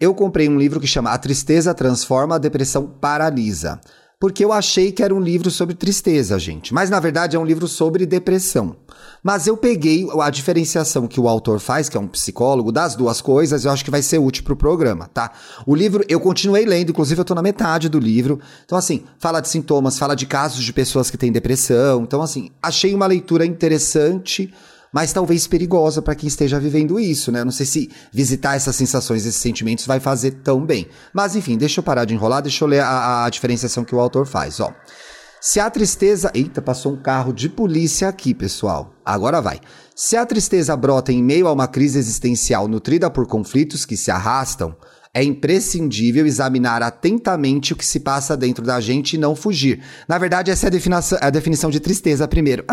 Eu comprei um livro que chama A Tristeza Transforma, a Depressão Paralisa. Porque eu achei que era um livro sobre tristeza, gente. Mas na verdade é um livro sobre depressão. Mas eu peguei a diferenciação que o autor faz, que é um psicólogo, das duas coisas, eu acho que vai ser útil pro programa, tá? O livro eu continuei lendo, inclusive eu tô na metade do livro. Então, assim, fala de sintomas, fala de casos de pessoas que têm depressão. Então, assim, achei uma leitura interessante mas talvez perigosa para quem esteja vivendo isso, né? Não sei se visitar essas sensações, esses sentimentos vai fazer tão bem. Mas enfim, deixa eu parar de enrolar, deixa eu ler a, a diferenciação que o autor faz, ó. Se a tristeza. Eita, passou um carro de polícia aqui, pessoal. Agora vai. Se a tristeza brota em meio a uma crise existencial nutrida por conflitos que se arrastam, é imprescindível examinar atentamente o que se passa dentro da gente e não fugir. Na verdade, essa é a definição, a definição de tristeza primeiro.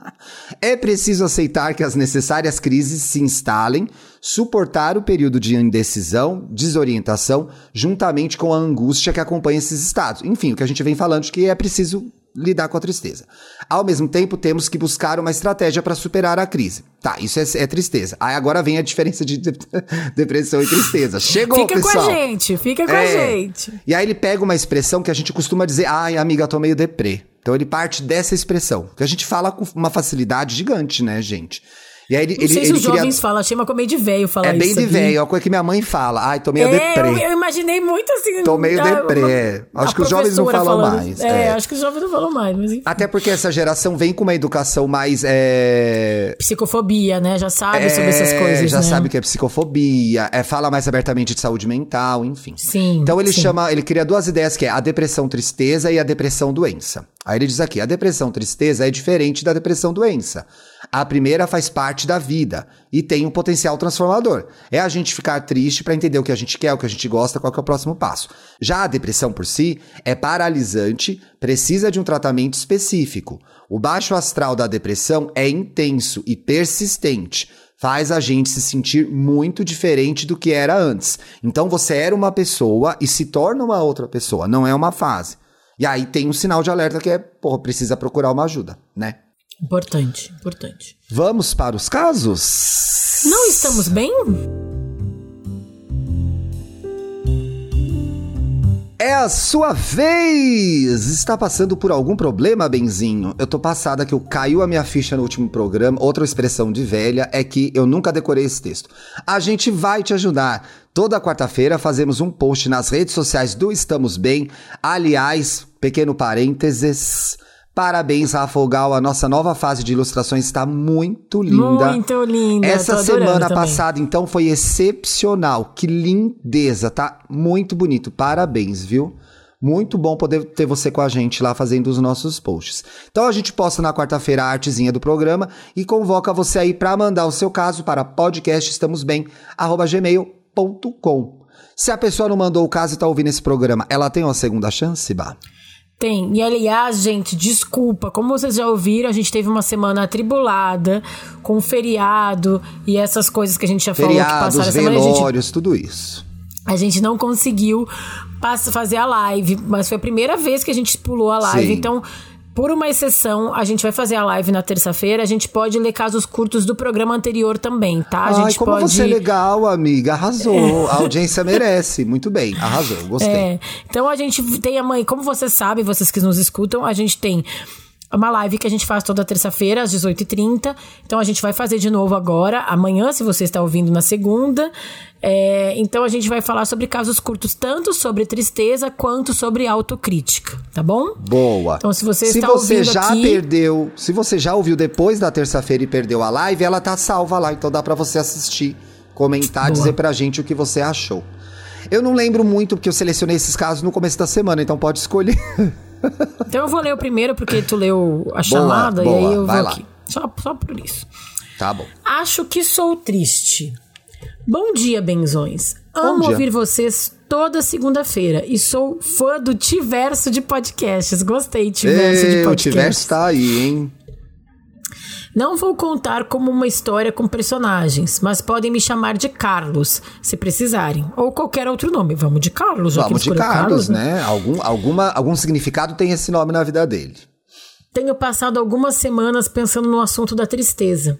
[LAUGHS] é preciso aceitar que as necessárias crises se instalem, suportar o período de indecisão, desorientação, juntamente com a angústia que acompanha esses estados. Enfim, o que a gente vem falando de que é preciso lidar com a tristeza. Ao mesmo tempo, temos que buscar uma estratégia para superar a crise. Tá, isso é, é, tristeza. Aí agora vem a diferença de [LAUGHS] depressão e tristeza. Chegou, fica pessoal. Fica com a gente, fica com é. a gente. E aí ele pega uma expressão que a gente costuma dizer, ai, amiga, tô meio deprê. Então ele parte dessa expressão, que a gente fala com uma facilidade gigante, né, gente? E aí ele, não sei ele, se os queria... jovens falam, achei uma coisa de velho falar isso. É bem de velho, é uma coisa que minha mãe fala. Ai, tô meio é, deprê. Eu, eu, imaginei muito assim. Tô meio a, deprê. É. Acho que os jovens não falam falando, mais. É, é, acho que os jovens não falam mais. Mas enfim. Até porque essa geração vem com uma educação mais. É... Psicofobia, né? Já sabe sobre essas é, coisas. Já né? sabe o que é psicofobia, é, fala mais abertamente de saúde mental, enfim. Sim. Então ele sim. chama, ele cria duas ideias que é a depressão tristeza e a depressão doença. Aí ele diz aqui: a depressão tristeza é diferente da depressão doença. A primeira faz parte da vida e tem um potencial transformador. É a gente ficar triste para entender o que a gente quer, o que a gente gosta, qual é o próximo passo. Já a depressão por si é paralisante, precisa de um tratamento específico. O baixo astral da depressão é intenso e persistente. Faz a gente se sentir muito diferente do que era antes. Então você era uma pessoa e se torna uma outra pessoa, não é uma fase. E aí tem um sinal de alerta que é, porra, precisa procurar uma ajuda, né? Importante, importante. Vamos para os casos? Não estamos bem? É a sua vez! Está passando por algum problema, Benzinho? Eu tô passada que eu caiu a minha ficha no último programa. Outra expressão de velha é que eu nunca decorei esse texto. A gente vai te ajudar. Toda quarta-feira fazemos um post nas redes sociais do Estamos Bem. Aliás, pequeno parênteses. Parabéns, Rafa Ogal. A nossa nova fase de ilustrações está muito linda. Muito linda. Essa semana passada, então, foi excepcional. Que lindeza, tá? Muito bonito. Parabéns, viu? Muito bom poder ter você com a gente lá fazendo os nossos posts. Então a gente posta na quarta-feira a artezinha do programa e convoca você aí para mandar o seu caso para podcastestamosbem@gmail.com. Se a pessoa não mandou o caso e tá ouvindo esse programa, ela tem uma segunda chance, Bah? Tem. E aliás, gente, desculpa, como vocês já ouviram, a gente teve uma semana atribulada, com feriado e essas coisas que a gente já falou Feriados, que passaram a semana. Velórios, gente, tudo isso. A gente não conseguiu fazer a live, mas foi a primeira vez que a gente pulou a live, Sim. então por uma exceção, a gente vai fazer a live na terça-feira. A gente pode ler casos curtos do programa anterior também, tá? A Ai, gente como pode... você é legal, amiga. Arrasou. É. A audiência merece. Muito bem. Arrasou. Gostei. É. Então a gente tem amanhã, como vocês sabem, vocês que nos escutam, a gente tem uma live que a gente faz toda terça-feira, às 18h30. Então a gente vai fazer de novo agora, amanhã, se você está ouvindo na segunda. É, então a gente vai falar sobre casos curtos, tanto sobre tristeza quanto sobre autocrítica, tá bom? Boa. Então se você se está você ouvindo já aqui... perdeu, se você já ouviu depois da terça-feira e perdeu a live, ela tá salva lá, então dá para você assistir, comentar, Boa. dizer pra gente o que você achou. Eu não lembro muito porque eu selecionei esses casos no começo da semana, então pode escolher. [LAUGHS] então eu vou ler o primeiro porque tu leu a chamada boa, e aí eu vou lá. aqui. Só, só por isso. Tá bom. Acho que sou triste. Bom dia, benzões. Amo ouvir vocês toda segunda-feira e sou fã do Tiverso de podcasts. Gostei, Tiverso Ei, de podcasts. O Tiverso tá aí, hein? Não vou contar como uma história com personagens, mas podem me chamar de Carlos, se precisarem. Ou qualquer outro nome. Vamos de Carlos, Vamos que de Carlos, Carlos, né? né? Algum, alguma, algum significado tem esse nome na vida dele. Tenho passado algumas semanas pensando no assunto da tristeza.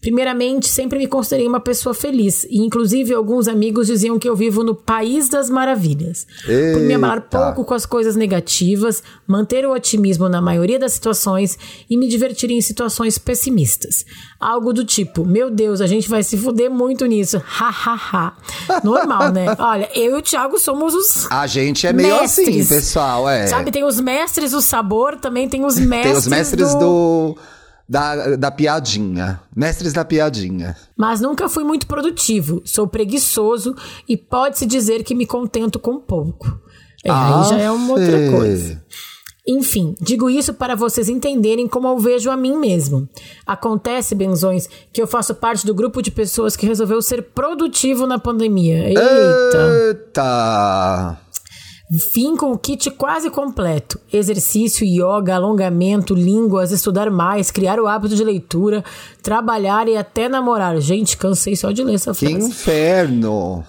Primeiramente, sempre me considerei uma pessoa feliz, e inclusive alguns amigos diziam que eu vivo no país das maravilhas. Eita. Por me abalar pouco com as coisas negativas, manter o otimismo na maioria das situações e me divertir em situações pessimistas. Algo do tipo, meu Deus, a gente vai se fuder muito nisso. [LAUGHS] Ha, ha, ha. Normal, né? [LAUGHS] Olha, eu e o Thiago somos os. A gente é meio mestres. assim, pessoal, é. Sabe, tem os mestres do sabor, também tem os mestres. Tem os mestres do... do da, da piadinha. Mestres da piadinha. Mas nunca fui muito produtivo. Sou preguiçoso e pode-se dizer que me contento com pouco. É, Ah, aí já é uma outra Fê. coisa. Enfim, digo isso para vocês entenderem como eu vejo a mim mesmo. Acontece, benzões, que eu faço parte do grupo de pessoas que resolveu ser produtivo na pandemia. Eita! Eita! Fim com o kit quase completo: exercício, yoga, alongamento, línguas, estudar mais, criar o hábito de leitura, trabalhar e até namorar. Gente, cansei só de ler essa Que frase. inferno!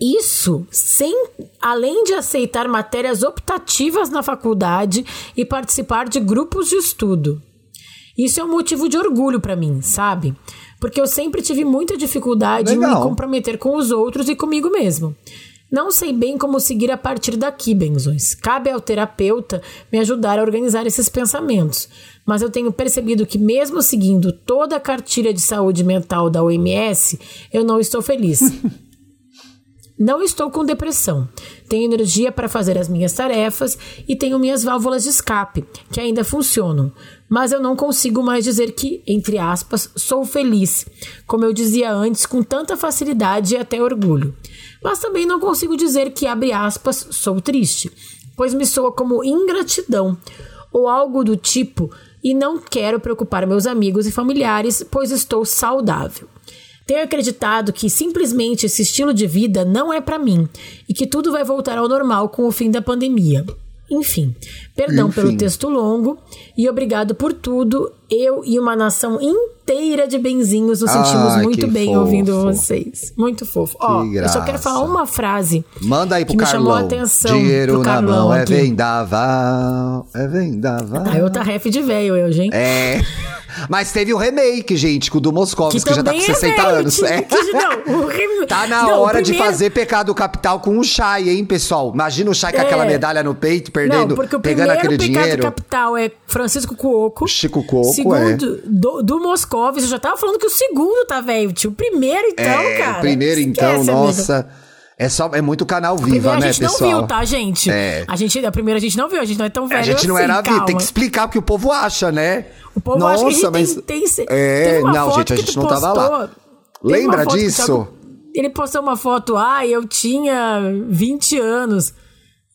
Isso sem além de aceitar matérias optativas na faculdade e participar de grupos de estudo. Isso é um motivo de orgulho pra mim, sabe? Porque eu sempre tive muita dificuldade em me Legal. comprometer com os outros e comigo mesmo. Não sei bem como seguir a partir daqui, benzões. Cabe ao terapeuta me ajudar a organizar esses pensamentos. Mas eu tenho percebido que, mesmo seguindo toda a cartilha de saúde mental da OMS, eu não estou feliz. [LAUGHS] Não estou com depressão. Tenho energia para fazer as minhas tarefas e tenho minhas válvulas de escape, que ainda funcionam. Mas eu não consigo mais dizer que, entre aspas, sou feliz, como eu dizia antes, com tanta facilidade e até orgulho. Mas também não consigo dizer que, abre aspas, sou triste, pois me soa como ingratidão ou algo do tipo e não quero preocupar meus amigos e familiares, pois estou saudável. Tenho acreditado que simplesmente esse estilo de vida não é pra mim e que tudo vai voltar ao normal com o fim da pandemia. Enfim, perdão Enfim. pelo texto longo e obrigado por tudo. Eu e uma nação inteira de benzinhos nos sentimos Ai, muito que bem fofo. ouvindo vocês. Muito fofo. Ó, eu só quero graça. falar uma frase Manda aí pro que me Carlão. chamou a atenção. Dinheiro na mão é aqui. vendaval. É vendaval. Aí outra ref de velho, eu, gente. É. [LAUGHS] Mas teve o remake, gente, com o do Moscovski, que, já tá com 60 velho, anos. É. que- não, o [LAUGHS] rem- Tá na não, hora de primeiro- fazer pecado capital com o Shai, hein, pessoal? Imagina o Shai com É. aquela medalha no peito, perdendo, Não, porque o pegando aquele pecado dinheiro. capital é Francisco Cuoco. Chico Cuoco, Segundo, do, do Moscovitz, eu já tava falando que o segundo tá velho, tio. O primeiro, então, é, cara. o primeiro, então, esquece, amigo. nossa. É, só, é muito canal O primeiro viva, a né, gente não pessoal? viu, tá, gente? É. A gente, a primeira a gente não viu, a gente não é tão velho A gente não assim, era vivo, tem que explicar o que o povo acha, né? O povo Nossa, acha que a gente mas... tem, tem... É, não, gente, a gente não tava lá. postou, Lembra disso? Thiago- ele postou uma foto, ah, eu tinha 20 anos.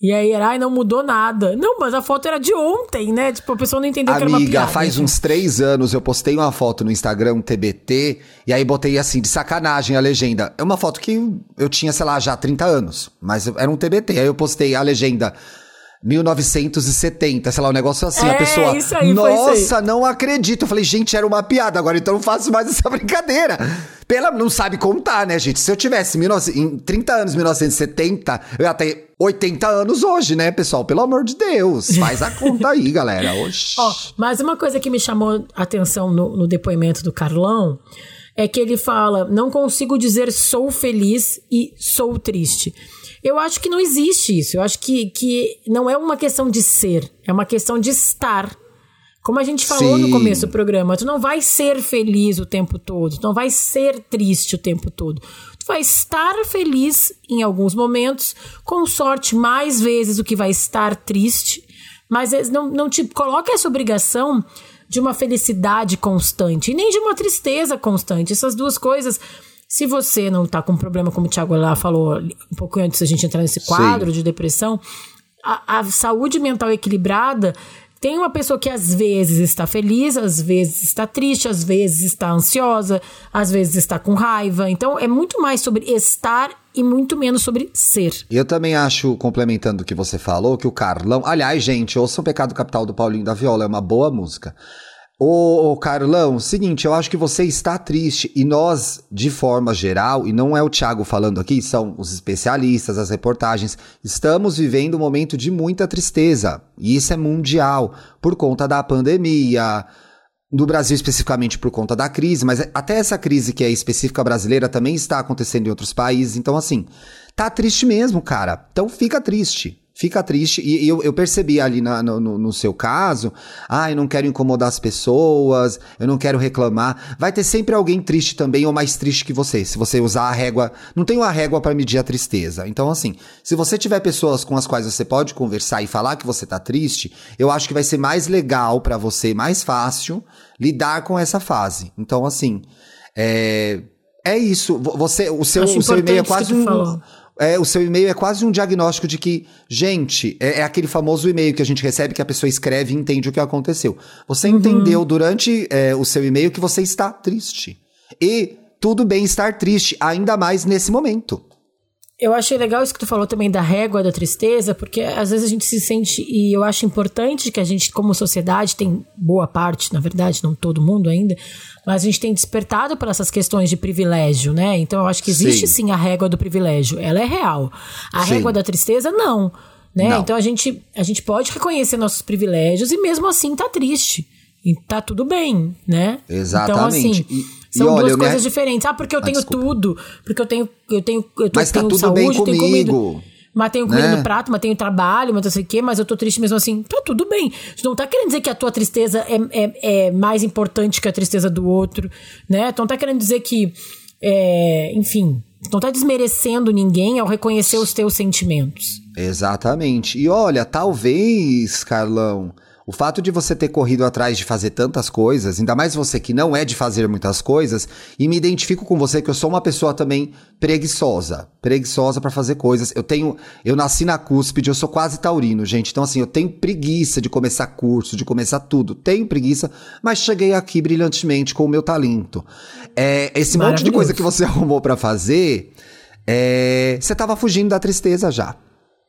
E aí era, ai, não mudou nada. Não, mas a foto era de ontem, né? Tipo, a pessoa não entendeu que era uma Amiga, piada. faz uns três anos eu postei uma foto no Instagram, TBT, e aí botei assim, de sacanagem, a legenda. É uma foto que eu tinha, sei lá, já 30 anos, mas era um TBT. Aí eu postei a legenda 1970, sei lá, um negócio assim. a É, pessoa, isso aí, nossa, não acredito. Eu falei, gente, era uma piada, agora então eu não faço mais essa [LAUGHS] brincadeira. Pela, não sabe contar, né, gente? Se eu tivesse 19 em 30 anos, 1970, eu ia ter 80 anos hoje, né, pessoal? Pelo amor de Deus, faz a conta aí, [LAUGHS] galera. Oxi. Ó, mas uma coisa que me chamou a atenção no, no depoimento do Carlão é que ele fala: não consigo dizer sou feliz e sou triste. Eu acho que não existe isso. Eu acho que, que não é uma questão de ser, é uma questão de estar. Como a gente falou no Sim. começo do programa, tu não vai ser feliz o tempo todo, tu não vai ser triste o tempo todo. Tu vai estar feliz em alguns momentos, com sorte, mais vezes o que vai estar triste, mas es- não, não te coloca essa obrigação de uma felicidade constante e nem de uma tristeza constante. Essas duas coisas, se você não tá com problema, como o Thiago lá falou um pouco antes da gente entrar nesse quadro de depressão, a, a saúde mental equilibrada tem uma pessoa que às vezes está feliz, às vezes está triste, às vezes está ansiosa, às vezes está com raiva. Então é muito mais sobre estar e muito menos sobre ser. Eu também acho, complementando o que você falou, que o Carlão. Aliás, gente, ouçam o Pecado Capital do Paulinho da Viola, é uma boa música. Ô, ô, Carlão, seguinte, eu acho que você está triste e nós, de forma geral, e não é o Thiago falando aqui, são os especialistas, as reportagens, estamos vivendo um momento de muita tristeza. E isso é mundial, por conta da pandemia, no Brasil especificamente por conta da crise, mas até essa crise que é específica brasileira também está acontecendo em outros países. Então, assim, tá triste mesmo, cara. Então fica triste. Fica triste. E eu, eu percebi ali na, no, no, seu caso, ah, eu não quero incomodar as pessoas, eu não quero reclamar. Vai ter sempre alguém triste também ou mais triste que você. Se você usar a régua. Não tem uma régua para medir a tristeza. Então, assim, se você tiver pessoas com as quais você pode conversar e falar que você tá triste, eu acho que vai ser mais legal para você, mais fácil lidar com essa fase. Então, assim, é, é isso. Você, o seu, o seu e-mail é quase um. É, o seu e-mail é quase um diagnóstico de que, gente, é, é, aquele famoso e-mail que a gente recebe que a pessoa escreve e entende o que aconteceu. Você uhum. entendeu durante é, o seu e-mail que você está triste. E tudo bem estar triste, ainda mais nesse momento. Eu achei legal isso que tu falou também da régua da tristeza, porque às vezes a gente se sente, e eu acho importante que a gente, como sociedade, tem boa parte, na verdade, não todo mundo ainda, mas a gente tem despertado para essas questões de privilégio, né? Então eu acho que existe sim, sim a régua do privilégio, ela é real. A sim. régua da tristeza, não. Né? Não. Então a gente, a gente pode reconhecer nossos privilégios e mesmo assim tá triste. E tá tudo bem, né? Exatamente. Então, assim, e são duas coisas diferentes. Ah, porque eu ah, tenho tudo. Porque eu tenho, eu tenho, eu tenho, mas tá tudo saúde, bem comigo. Tenho mas tenho comida né? no prato, mas tenho trabalho, mas não sei o quê, mas eu tô triste mesmo assim. Tá tudo bem. Isso não tá querendo dizer que a tua tristeza é, é, é mais importante que a tristeza do outro, né? Então tá querendo dizer que, é, enfim, não tá desmerecendo ninguém ao reconhecer os teus sentimentos. Exatamente. E olha, talvez, Carlão, o fato de você ter corrido atrás de fazer tantas coisas, ainda mais você que não é de fazer muitas coisas, e me identifico com você que eu sou uma pessoa também preguiçosa, preguiçosa para fazer coisas. Eu tenho, eu nasci na cúspide, eu sou quase taurino, gente. Então assim, eu tenho preguiça de começar curso, de começar tudo. Tenho preguiça, mas cheguei aqui brilhantemente com o meu talento. É, esse monte de coisa que você [LAUGHS] arrumou para fazer, é, você tava fugindo da tristeza já.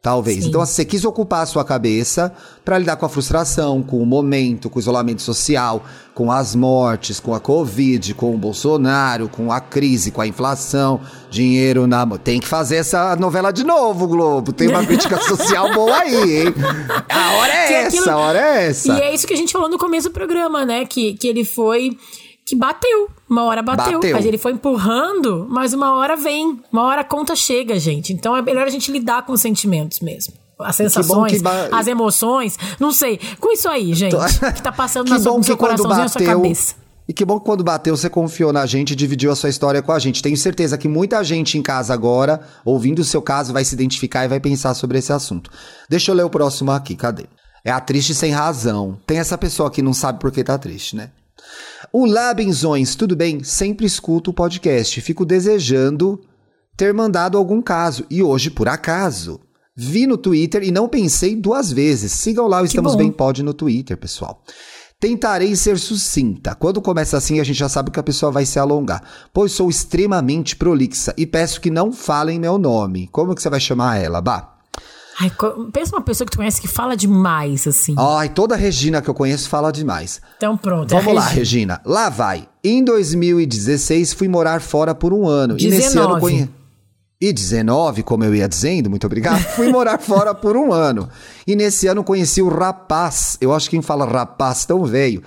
Talvez. Sim. Então, você quis ocupar a sua cabeça para lidar com a frustração, com o momento, com o isolamento social, com as mortes, com a Covid, com o Bolsonaro, com a crise, com a inflação, dinheiro na. Tem que fazer essa novela de novo, Globo. Tem uma crítica [LAUGHS] social boa aí, hein? A hora é essa, aquilo... a hora é essa. E é isso que a gente falou no começo do programa, né? Que, que ele foi que bateu. Uma hora bateu, bateu. Mas ele foi empurrando, mas uma hora vem. Uma hora a conta chega, gente. Então é melhor a gente lidar com os sentimentos mesmo. As sensações, que que as emoções. Não sei. Com isso aí, gente. que tá passando na [LAUGHS] sua, no seu coraçãozinho na sua cabeça. E que bom que quando bateu, você confiou na gente e dividiu a sua história com a gente. Tenho certeza que muita gente em casa agora, ouvindo o seu caso, vai se identificar e vai pensar sobre esse assunto. Deixa eu ler o próximo aqui, cadê? É a triste sem razão. Tem essa pessoa que não sabe por que tá triste, né? Olá, benzões, tudo bem? Sempre escuto o podcast. Fico desejando ter mandado algum caso. E hoje, por acaso, vi no Twitter e não pensei duas vezes. Sigam lá o Estamos Bem Pod no Twitter, pessoal. Tentarei ser sucinta. Quando começa assim, a gente já sabe que a pessoa vai se alongar. Pois sou extremamente prolixa e peço que não falem meu nome. Como que você vai chamar ela, Bah? Ai, pensa uma pessoa que tu conhece que fala demais, assim. Ai, toda Regina que eu conheço fala demais. Então pronto. Vamos é lá, Regina. Lá vai. Em 2016 fui morar fora por um ano. 19. E nesse ano. E 19, como eu ia dizendo, muito obrigado. [LAUGHS] Fui morar fora por um ano. E nesse ano conheci o rapaz. Eu acho que quem fala rapaz tão velho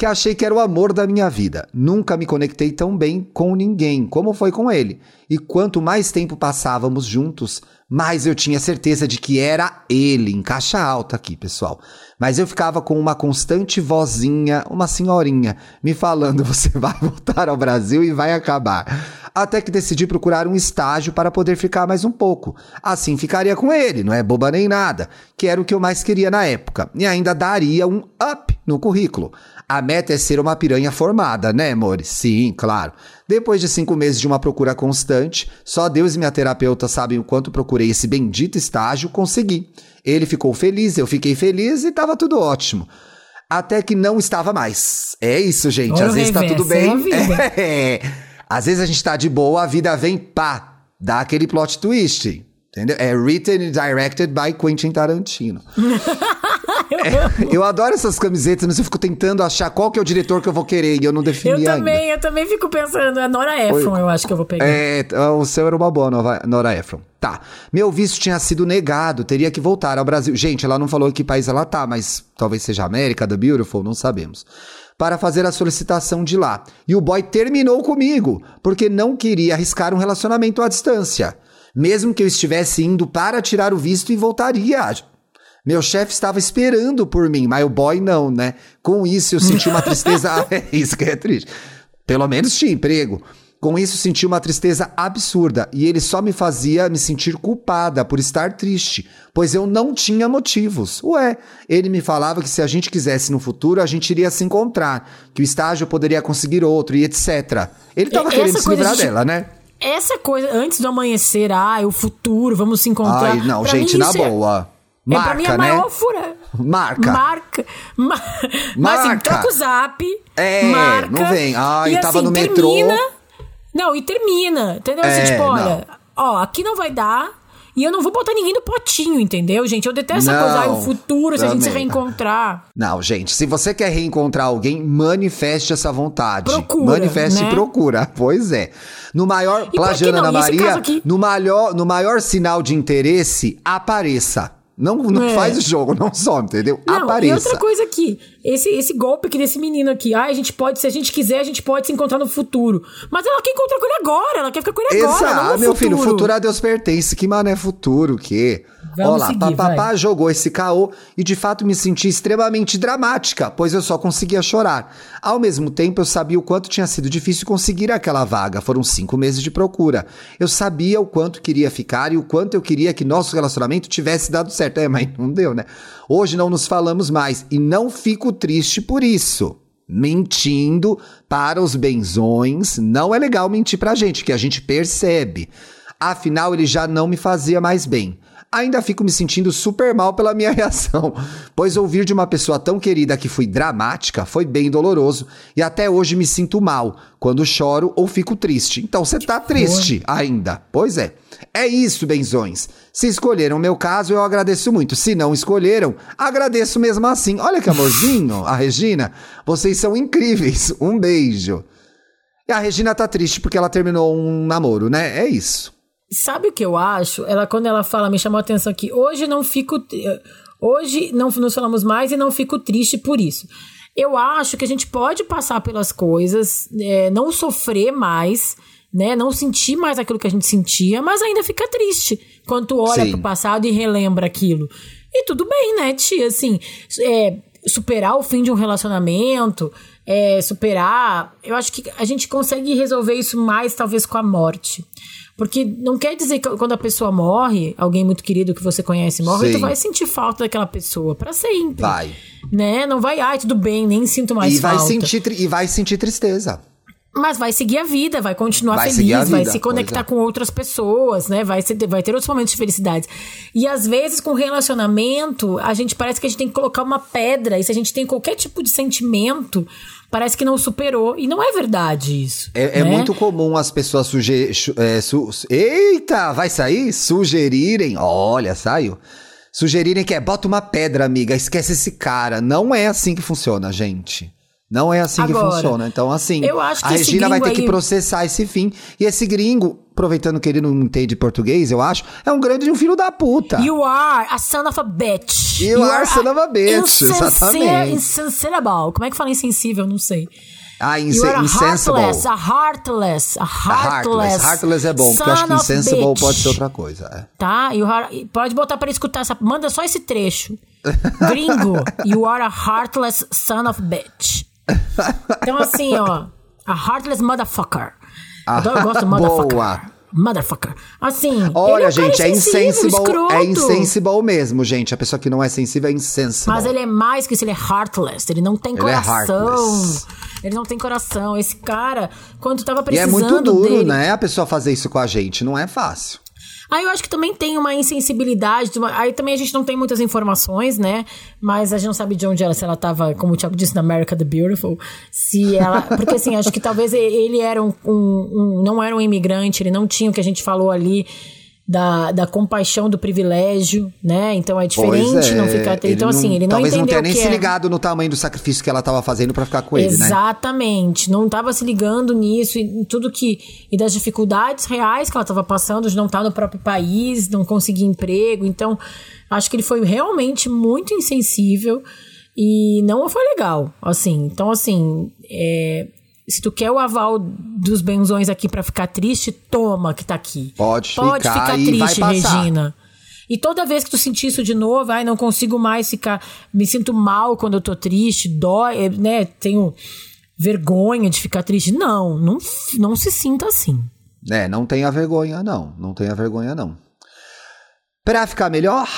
que achei que era o amor da minha vida. Nunca me conectei tão bem com ninguém como foi com ele. E quanto mais tempo passávamos juntos, mais eu tinha certeza de que era ele, em caixa alta aqui, pessoal. Mas eu ficava com uma constante vozinha, uma senhorinha, me falando: [LAUGHS] você vai voltar ao Brasil e vai acabar. Até que decidi procurar um estágio para poder ficar mais um pouco. Assim ficaria com ele, não é boba nem nada, que era o que eu mais queria na época, e ainda daria um up no currículo. A meta é ser uma piranha formada, né, amores? Sim, claro. Depois de cinco meses de uma procura constante, só Deus e minha terapeuta sabem o quanto procurei esse bendito estágio, consegui. Ele ficou feliz, eu fiquei feliz e estava tudo ótimo. Até que não estava mais. É isso, gente. Às vezes tá tudo bem. [LAUGHS] É. Às vezes a gente tá de boa, a vida vem pá, dá aquele plot twist. Entendeu? É written and directed by Quentin Tarantino. [LAUGHS] É, eu adoro essas camisetas, mas eu fico tentando achar qual que é o diretor que eu vou querer e eu não defini Eu também, ainda. eu também fico pensando. É Nora Ephron, Oi. eu acho que eu vou pegar. É, o seu era uma boa, Nora Ephron. Tá. Meu visto tinha sido negado, teria que voltar ao Brasil. Gente, ela não falou que país ela tá, mas talvez seja América, The Beautiful, não sabemos. Para fazer a solicitação de lá. E o boy terminou comigo, porque não queria arriscar um relacionamento à distância. Mesmo que eu estivesse indo para tirar o visto e voltaria. Meu chefe estava esperando por mim, mas o boy não, né? Com isso eu senti uma tristeza. [LAUGHS] é isso que é triste. Pelo menos tinha emprego. Com isso, senti uma tristeza absurda e ele só me fazia me sentir culpada por estar triste, pois eu não tinha motivos. Ué, ele me falava que se a gente quisesse no futuro, a gente iria se encontrar, que o estágio poderia conseguir outro e etc. Ele estava querendo se livrar de... dela, né? Essa coisa, antes do amanhecer, ah, o futuro, vamos se encontrar. Ai, não, gente, na é boa. É, Marca, é pra mim a né? maior fura. Marca. Marca. Ma... Marca. [LAUGHS] Mas assim, troca o zap. É, marca, não vem. Ai, e, tava assim, no metrô. Termina, não, e termina, entendeu? Assim, é, assim, tipo, olha, ó, aqui não vai dar. E eu não vou botar ninguém no potinho, entendeu, gente? Eu detesto essa coisa, ah, o futuro, se a gente se reencontrar. Não, gente, se você quer reencontrar alguém, manifeste essa vontade. Procura, manifeste né? e procura. [LAUGHS] Pois é. No maior, plagiando Ana Maria, aqui... no, maior, no maior sinal de interesse, apareça. Não, não é. faz o jogo, não some, entendeu? Não, Apareça. E outra coisa aqui, esse, esse golpe aqui desse menino aqui, ah, a gente pode, se a gente quiser, a gente pode se encontrar no futuro. Mas ela quer encontrar com ele agora, ela quer ficar com ele agora. Exato, meu futuro. filho, o futuro a Deus pertence. Que mané futuro, o quê? Vamos Olha lá, seguir, papapá jogou esse caô e de fato me senti extremamente dramática, pois eu só conseguia chorar. Ao mesmo tempo, eu sabia o quanto tinha sido difícil conseguir aquela vaga. Foram cinco meses de procura. Eu sabia o quanto queria ficar e o quanto eu queria que nosso relacionamento tivesse dado certo. É, mas não deu, né? Hoje não nos falamos mais e não fico triste por isso mentindo para os benzões. Não é legal mentir pra gente, que a gente percebe. Afinal, ele já não me fazia mais bem. Ainda fico me sentindo super mal pela minha [LAUGHS] reação, pois ouvir de uma pessoa tão querida que fui dramática foi bem doloroso e até hoje me sinto mal quando choro ou fico triste. Então você tá triste ainda. Pois é. É isso, benzões. Se escolheram o meu caso, eu agradeço muito. Se não escolheram, agradeço mesmo assim. Olha que amorzinho, [LAUGHS] a Regina. Vocês são incríveis. Um beijo. E a Regina tá triste porque ela terminou um namoro, né? É isso. Sabe o que eu acho? Ela, quando ela fala, me chamou a atenção aqui, hoje não fico. Hoje não nos falamos mais e não fico triste por isso. Eu acho que a gente pode passar pelas coisas, é, não sofrer mais, né? Não sentir mais aquilo que a gente sentia, mas ainda fica triste quando tu olha Sim. pro passado e relembra aquilo. E tudo bem, né, tia? Assim, é, superar o fim de um relacionamento, é, superar. Eu acho que a gente consegue resolver isso mais, talvez, com a morte. Porque não quer dizer que quando a pessoa morre, alguém muito querido que você conhece morre, Sim. tu vai sentir falta daquela pessoa para sempre. Vai. Né? Não vai, ai, tudo bem, nem sinto mais e falta. Vai sentir, e vai sentir tristeza. Mas vai seguir a vida, vai continuar vai feliz, vai se conectar é. com outras pessoas, né? Vai, ser, vai ter outros momentos de felicidade. E às vezes, com relacionamento, a gente parece que a gente tem que colocar uma pedra. E se a gente tem qualquer tipo de sentimento, parece que não superou. E não é verdade isso. É, é né? é muito comum as pessoas sugerirem. É, su Eita, vai sair? Sugerirem. Olha, saiu. Sugerirem que é bota uma pedra, amiga, esquece esse cara. Não é assim que funciona, gente. Não é assim Agora, que funciona. Então, assim, a Regina vai ter aí... que processar esse fim. E esse gringo, aproveitando que ele não entende português, eu acho, é um grande um filho da puta. You are a son of a bitch. You, you are, are a son of a bitch, exatamente. Insensible. Como é que fala insensível? Não sei. Ah, inse a insensible. Heartless, a heartless, a heartless. A heartless é bom, porque eu acho que insensible pode ser outra coisa. É. Tá? You are, pode botar para escutar essa. Manda só esse trecho. [LAUGHS] Gringo, you are a heartless son of bitch. Então, assim, ó. A Heartless Motherfucker. Ah, eu gosto Motherfucker. Boa. Motherfucker. Assim. Olha, é gente, é insensible. É insensible mesmo, gente. A pessoa que não é sensível é insensible. Mas ele é mais que isso, ele é heartless. Ele não tem ele é coração. É ele não tem coração. Esse cara, quando tava precisando. E é muito duro, dele... né? A pessoa fazer isso com a gente. Não é fácil. Aí eu acho que também tem uma insensibilidade. Uma... Aí também a gente não tem muitas informações, né? Mas a gente não sabe de onde ela, se ela tava, como o Thiago disse, na America the Beautiful. Se ela. Porque assim, acho que talvez ele era um, um, um. Não era um imigrante, ele não tinha o que a gente falou ali da, da compaixão do privilégio, né? Então é diferente é. não ficar. Então, assim, ele não talvez entendeu. Talvez não tenha nem se é. ligado no tamanho do sacrifício que ela estava fazendo para ficar com ele, Exatamente. né? Exatamente. Não estava se ligando nisso e em tudo que. E das dificuldades reais que ela estava passando de não estar no próprio país, não conseguir emprego. Então, acho que ele foi realmente muito insensível e não foi legal. Assim, então, assim. É, se tu quer o aval dos benzões aqui pra ficar triste, toma que tá aqui. Pode Pode ficar ficar, triste. Regina. E toda vez que tu sentir isso de novo, ai, não consigo mais ficar. Me sinto mal quando eu tô triste, dói, eh, né? Tenho vergonha de ficar triste. Não, não, não se sinta assim. É, não tenha vergonha, não. Não tenha vergonha, não. Pra ficar melhor.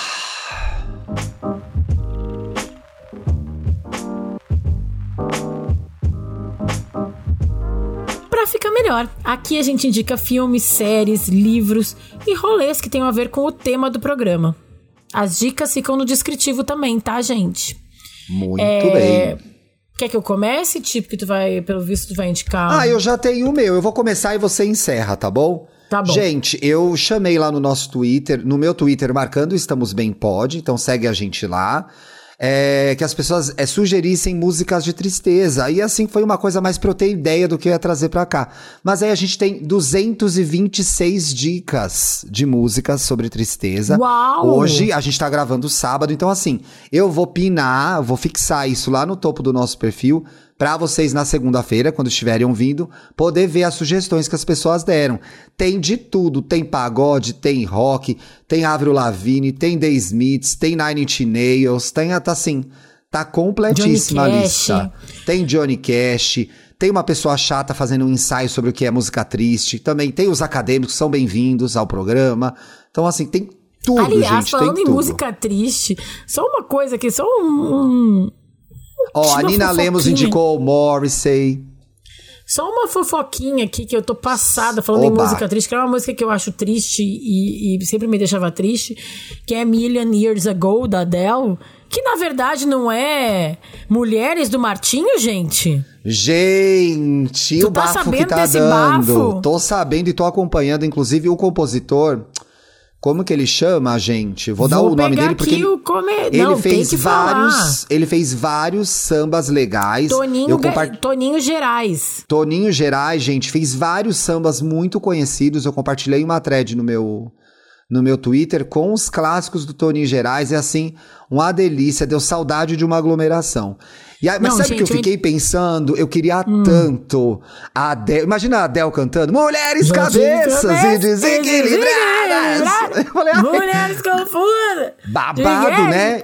Pra ficar melhor, aqui a gente indica filmes, séries, livros e rolês que tenham a ver com o tema do programa. As dicas ficam no descritivo também, tá, gente? Muito É, bem. Quer que eu comece? Tipo, que tu vai, pelo visto, tu vai indicar. Ah, eu já tenho o meu. Eu vou começar e você encerra, tá bom? Tá bom. Gente, eu chamei lá no nosso Twitter, no meu Twitter, marcando Estamos Bem Pod, então segue a gente lá. É, que as pessoas é, sugerissem músicas de tristeza. E assim foi uma coisa mais pra eu ter ideia do que eu ia trazer pra cá. Mas aí a gente tem 226 dicas de músicas sobre tristeza. Uau! Hoje a gente tá gravando sábado, então assim, eu vou pinar, vou fixar isso lá no topo do nosso perfil pra vocês na segunda-feira, quando estiverem ouvindo, poder ver as sugestões que as pessoas deram. Tem de tudo, tem pagode, tem rock, tem Avril Lavigne, tem The Smiths, tem Nine Inch Nails, tem tá assim, tá completíssima a lista. Tem Johnny Cash, tem uma pessoa chata fazendo um ensaio sobre o que é música triste, também tem os acadêmicos que são bem-vindos ao programa. Então assim, tem tudo, Aliás, gente, falando em tudo. música triste, só uma coisa aqui, só um. um- Ó, a uma Nina Lemos indicou o Morrissey. Só uma fofoquinha aqui que eu tô passada falando Oba. em música triste, que é uma música que eu acho triste e, e sempre me deixava triste, que é Million Years Ago, da Adele, que na verdade não é Mulheres do Martinho, gente. Gente, Tu o tá bafo que tá desse dando. bafo? Tô sabendo e tô acompanhando, inclusive, o compositor. Como que ele chama, gente? Vou, dar Vou o nome dele porque ele, come... ele Não, fez que falar. vários, ele fez vários sambas legais. Toninho, compart... Toninho Gerais. Toninho Gerais, gente, fez vários sambas muito conhecidos. Eu compartilhei uma thread no meu no meu Twitter com os clássicos do Toninho Gerais. É assim, uma delícia, deu saudade de uma aglomeração. E aí, mas Não, sabe o gente, que eu eu Hum. fiquei pensando? Eu queria tanto a Adele. Imagina a Adele cantando Mulheres cabeças e desequilibradas. Eu falei, ah, Mulheres confusas. babado, Ninguém- né?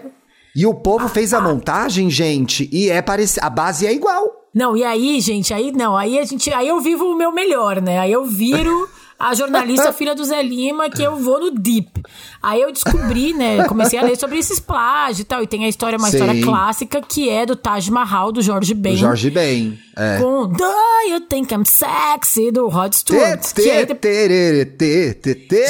E o povo fez a montagem, gente, e é parecido. A base é igual. Não, e aí, gente, aí não, aí a gente, aí eu vivo o meu melhor, né? Aí eu viro [LAUGHS] a jornalista filha do Zé Lima, que eu vou no deep. Aí eu descobri, né? Comecei a ler sobre esses plágios e tal. E tem a história, uma Sim. história clássica que é do Taj Mahal, do Jorge Ben. O Jorge Ben. É. Com Do You Think I'm Sexy, do Rod Stewart.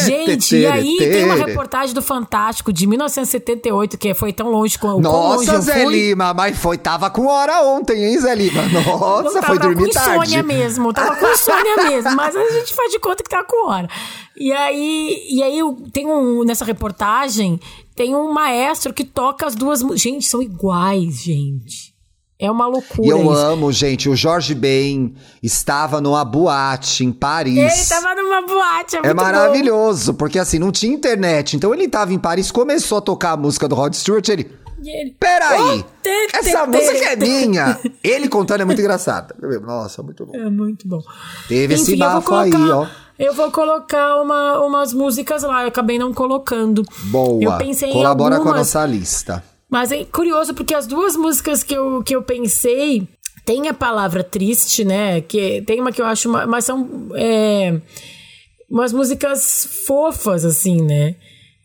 Gente, e aí tem uma reportagem do Fantástico de 1978, que foi tão longe com o Nossa, Zé. Lima, mas foi, tava com hora ontem, hein, Zé Lima? [LAUGHS] Nossa, foi tava dormir com tarde. insônia mesmo, tava com insônia mesmo, mas a gente faz de conta que tá com hora. E aí, e aí eu- tem um, nessa reportagem, tem um maestro que toca as duas, gente, são iguais, gente. É uma loucura E eu isso. amo, gente, o Jorge Ben estava numa boate em Paris. Ele tava numa boate, é, É muito bom. maravilhoso, porque assim, não tinha internet. Então ele tava em Paris, começou a tocar a música do Rod Stewart, ele... Ele- Peraí, Oh, tê, essa tê, música tê, é minha. [LAUGHS] Ele contando é muito engraçado. Nossa, muito bom. É muito bom. Teve esse Enfim, vou bafo aí, colocar- ó. Eu vou colocar uma, umas músicas lá, eu acabei não colocando. Boa, Eu pensei colabora em com a algumas, nossa lista. Mas é curioso porque as duas músicas que eu, que eu pensei tem a palavra triste, né? Que tem uma que eu acho, uma- mas são é, umas músicas fofas assim, né?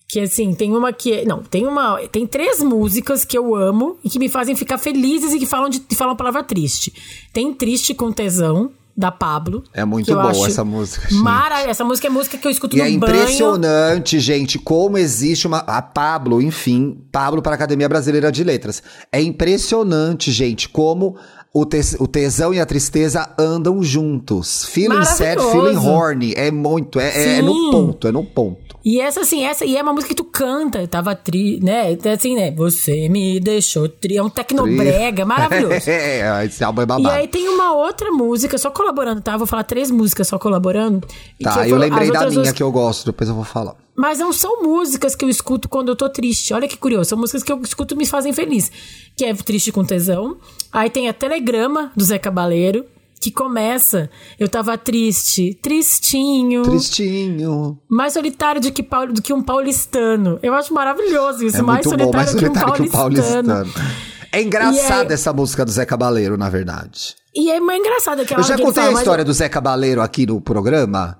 Que assim, tem uma que é, não, tem uma, tem três músicas que eu amo e que me fazem ficar felizes e que falam de que falam a palavra triste. Tem Triste com Tesão da Pablo. É muito boa essa música, gente. Mara, essa música é música que eu escuto E no é banho. impressionante, gente, como existe uma. A Pablo, enfim, Pablo para a Academia Brasileira de Letras. É impressionante, gente, como o, tes- o tesão e a tristeza andam juntos. Feeling sad, feeling horny. É muito, é, é- é no ponto, é no ponto. E essa, assim, essa, e é uma música que tu canta, eu tava tri, né? Assim, né? Você me deixou tri, é um tecnobrega, [LAUGHS] maravilhoso. É, esse álbum é E babado. aí tem uma outra música, só colaborando, tá? Vou falar três músicas só colaborando. E que Tá, eu vou- lembrei da minha duas- que eu gosto, depois eu vou falar. Mas não são músicas que eu escuto quando eu tô triste. Olha que curioso. São músicas que eu escuto e me fazem feliz. Que é Triste com Tesão. Aí tem a Telegrama, do Zé Cabaleiro. Que começa. Eu tava triste, tristinho. Tristinho. Mais solitário do que, do que um paulistano. Eu acho maravilhoso isso. É mais, solitário, bom, mais solitário que um paulistano. Que um paulistano. É engraçada essa música do Zé Cabaleiro, na verdade. E é mais engraçada que ela Eu já contei fala, a história do Zé Cabaleiro aqui no programa?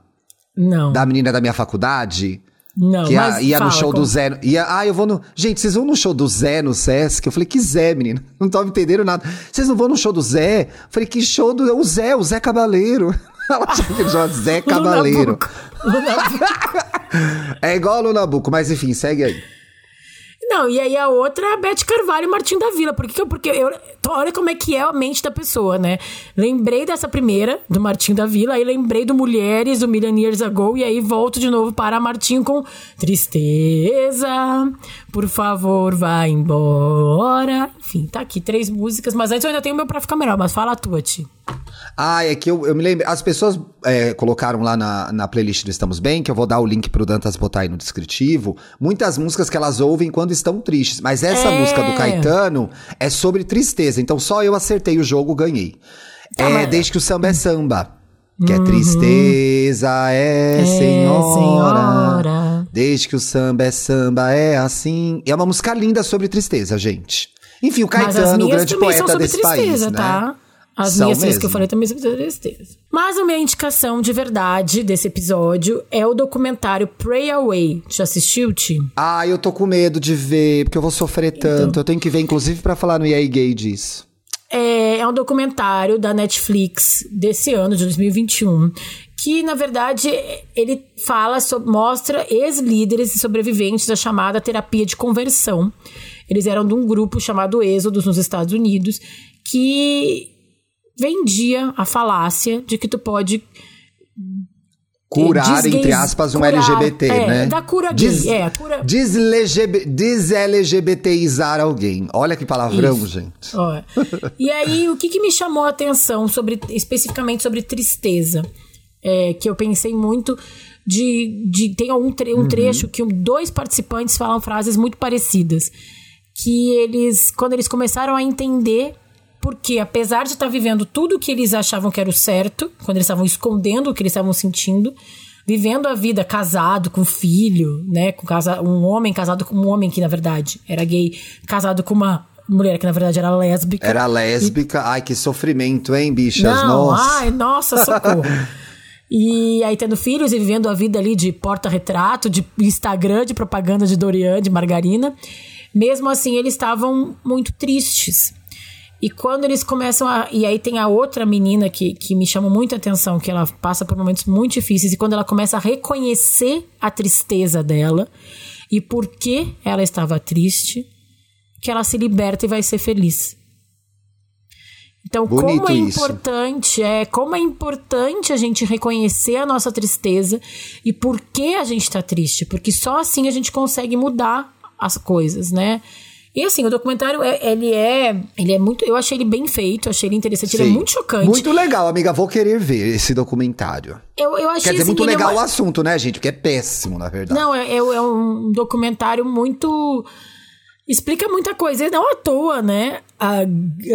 Não. Da menina da minha faculdade? Não, que ia, ia fala, no show como... do Zé. Ia, ah, eu vou no. Gente, vocês vão no show do Zé no Sesc? Eu falei, que Zé, menina? [LAUGHS] Não tava entendendo nada. Vocês não vão no show do Zé? Eu falei, que show do. O Zé, o Zé Cabaleiro. [LAUGHS] Ela chama que chama Zé [LAUGHS] Cabaleiro. é igual a Lunabuco, mas enfim, segue aí. Não, e aí a outra é a Beth Carvalho e Martim da Vila. Porque, porque eu, olha como é que é a mente da pessoa, né? Lembrei dessa primeira, do Martim da Vila, aí lembrei do Mulheres, do Million Years Ago, e aí volto de novo para Martim com Tristeza, por favor, vá embora. Enfim, tá aqui três músicas, mas antes eu ainda tenho meu pra ficar melhor, mas fala a tua, Ti. Ah, é que eu, eu me lembro. As pessoas é, colocaram lá na, na playlist do Estamos Bem, que eu vou dar o link pro Dantas botar aí no descritivo, muitas músicas que elas ouvem quando estão tristes. Mas essa é. música do Caetano é sobre tristeza. Então só eu acertei o jogo, ganhei. Tá, é, mas... Desde que o samba é samba. Que é uhum. é tristeza, é, é senhora. senhora. Desde que o samba é samba, é assim. E é uma música linda sobre tristeza, gente. Enfim, o Caetano, o grande poeta desse tristeza, país, né? As São minhas mesmo. que eu falei também são tristeza. Mas a minha indicação de verdade desse episódio é o documentário Pray Away. Já assistiu, Ti? Ah, eu tô com medo de ver, porque eu vou sofrer então. tanto. Então. Eu tenho que ver, inclusive, para falar no EA Gay disso. É, é um documentário da Netflix desse ano, de 2021, que na verdade ele fala sobre, mostra ex-líderes e sobreviventes da chamada terapia de conversão. Eles eram de um grupo chamado Êxodos nos Estados Unidos que vendia a falácia de que tu pode curar, entre aspas, um curar, LGBT, é, né? Da cura gay, Des, é, cura... Des-LGBTizar alguém. Olha que palavrão, Isso. gente. E aí, o que, que me chamou a atenção, sobre, especificamente sobre tristeza? É, que eu pensei muito de... de tem um, tre um uhum. trecho que dois participantes falam frases muito parecidas. Que eles, quando eles começaram a entender porque apesar de estar tá vivendo tudo o que eles achavam que era o certo, quando eles estavam escondendo o que eles estavam sentindo, vivendo a vida casado com filho, né, com casa, um homem casado com um homem que na verdade era gay, casado com uma mulher que na verdade era lésbica. Era lésbica. E... Ai, que sofrimento, hein, bichas? Não, nossa. Ai, nossa, socorro. [LAUGHS] e aí tendo filhos e vivendo a vida ali de porta-retrato, de Instagram, de propaganda de Dorian, de margarina. Mesmo assim, eles estavam muito tristes. E quando eles começam a. E aí tem a outra menina que, que me chama muita atenção, que ela passa por momentos muito difíceis, e quando ela começa a reconhecer a tristeza dela e por que ela estava triste, que ela se liberta e vai ser feliz. Então, Bonito como é isso. importante, é, como é importante a gente reconhecer a nossa tristeza e por que a gente está triste, porque só assim a gente consegue mudar as coisas, né? E assim, o documentário, é, ele é. Ele é muito. Eu achei ele bem feito, achei ele interessante, Sim. ele é muito chocante. Muito legal, amiga. Vou querer ver esse documentário. Eu, eu achei Quer dizer, assim, muito legal é uma... o assunto, né, gente? Porque é péssimo, na verdade. Não, é, é, é um documentário muito. Explica muita coisa. E não à toa, né? Ah,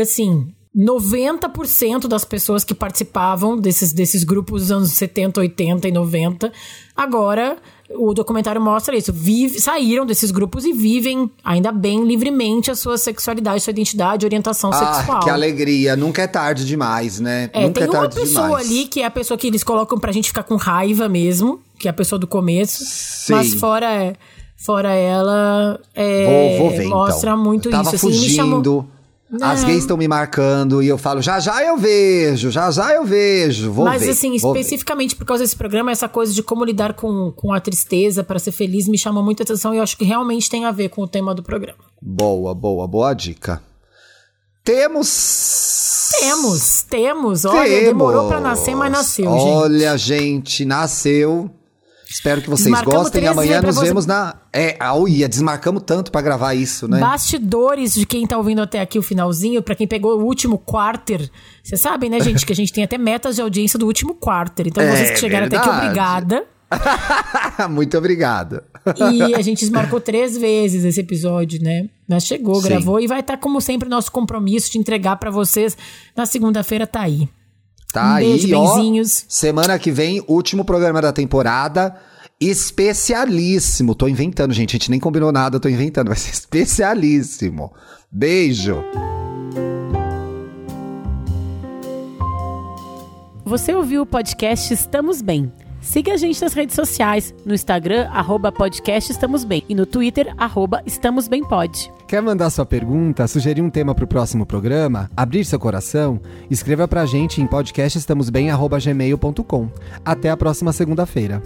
assim, 90% das pessoas que participavam desses, desses grupos dos anos 70, 80 e 90, agora o documentário mostra isso. Vive, saíram desses grupos e vivem, ainda bem, livremente a sua sexualidade, sua identidade, orientação ah, sexual. Que alegria. Nunca é tarde demais, né? É, Nunca tem é uma pessoa demais. ali que é a pessoa que eles colocam pra gente ficar com raiva mesmo, que é a pessoa do começo. Sim. Mas fora, fora ela, é, vou, vou ver, mostra então. muito eu tava isso. Fugindo. Assim, chamou não. As gays estão me marcando e eu falo, já já eu vejo, já já eu vejo, vou Mas ver, assim, especificamente por causa desse programa, essa coisa de como lidar com, com a tristeza para ser feliz me chama muita atenção e eu acho que realmente tem a ver com o tema do programa. Boa, boa, boa dica. Temos. Temos, temos. Olha, temos. demorou para nascer, mas nasceu, Olha, gente, nasceu. Espero que vocês gostem. Amanhã nos você... vemos na. É, ia, desmarcamos tanto para gravar isso, né? Bastidores de quem tá ouvindo até aqui o finalzinho, para quem pegou o último quarter. Vocês sabem, né, gente, que a gente tem até metas de audiência do último quarter. Então, é, vocês que chegaram verdade. até aqui, obrigada. [LAUGHS] Muito obrigado. E a gente desmarcou três vezes esse episódio, né? Mas chegou, Sim. gravou e vai estar, tá, como sempre, nosso compromisso de entregar para vocês na segunda-feira tá aí. Tá? Um beijo, e, ó, benzinhos. semana que vem, último programa da temporada. Especialíssimo. Tô inventando, gente. A gente nem combinou nada, tô inventando. Vai ser especialíssimo. Beijo. Você ouviu o podcast Estamos Bem. Siga a gente nas redes sociais, no Instagram, arroba podcast Estamos Bem, e no Twitter, arroba Estamos Bem. Quer mandar sua pergunta, sugerir um tema para o próximo programa, abrir seu coração? Escreva pra gente em podcastestamosbem.gmail.com. Até a próxima segunda-feira.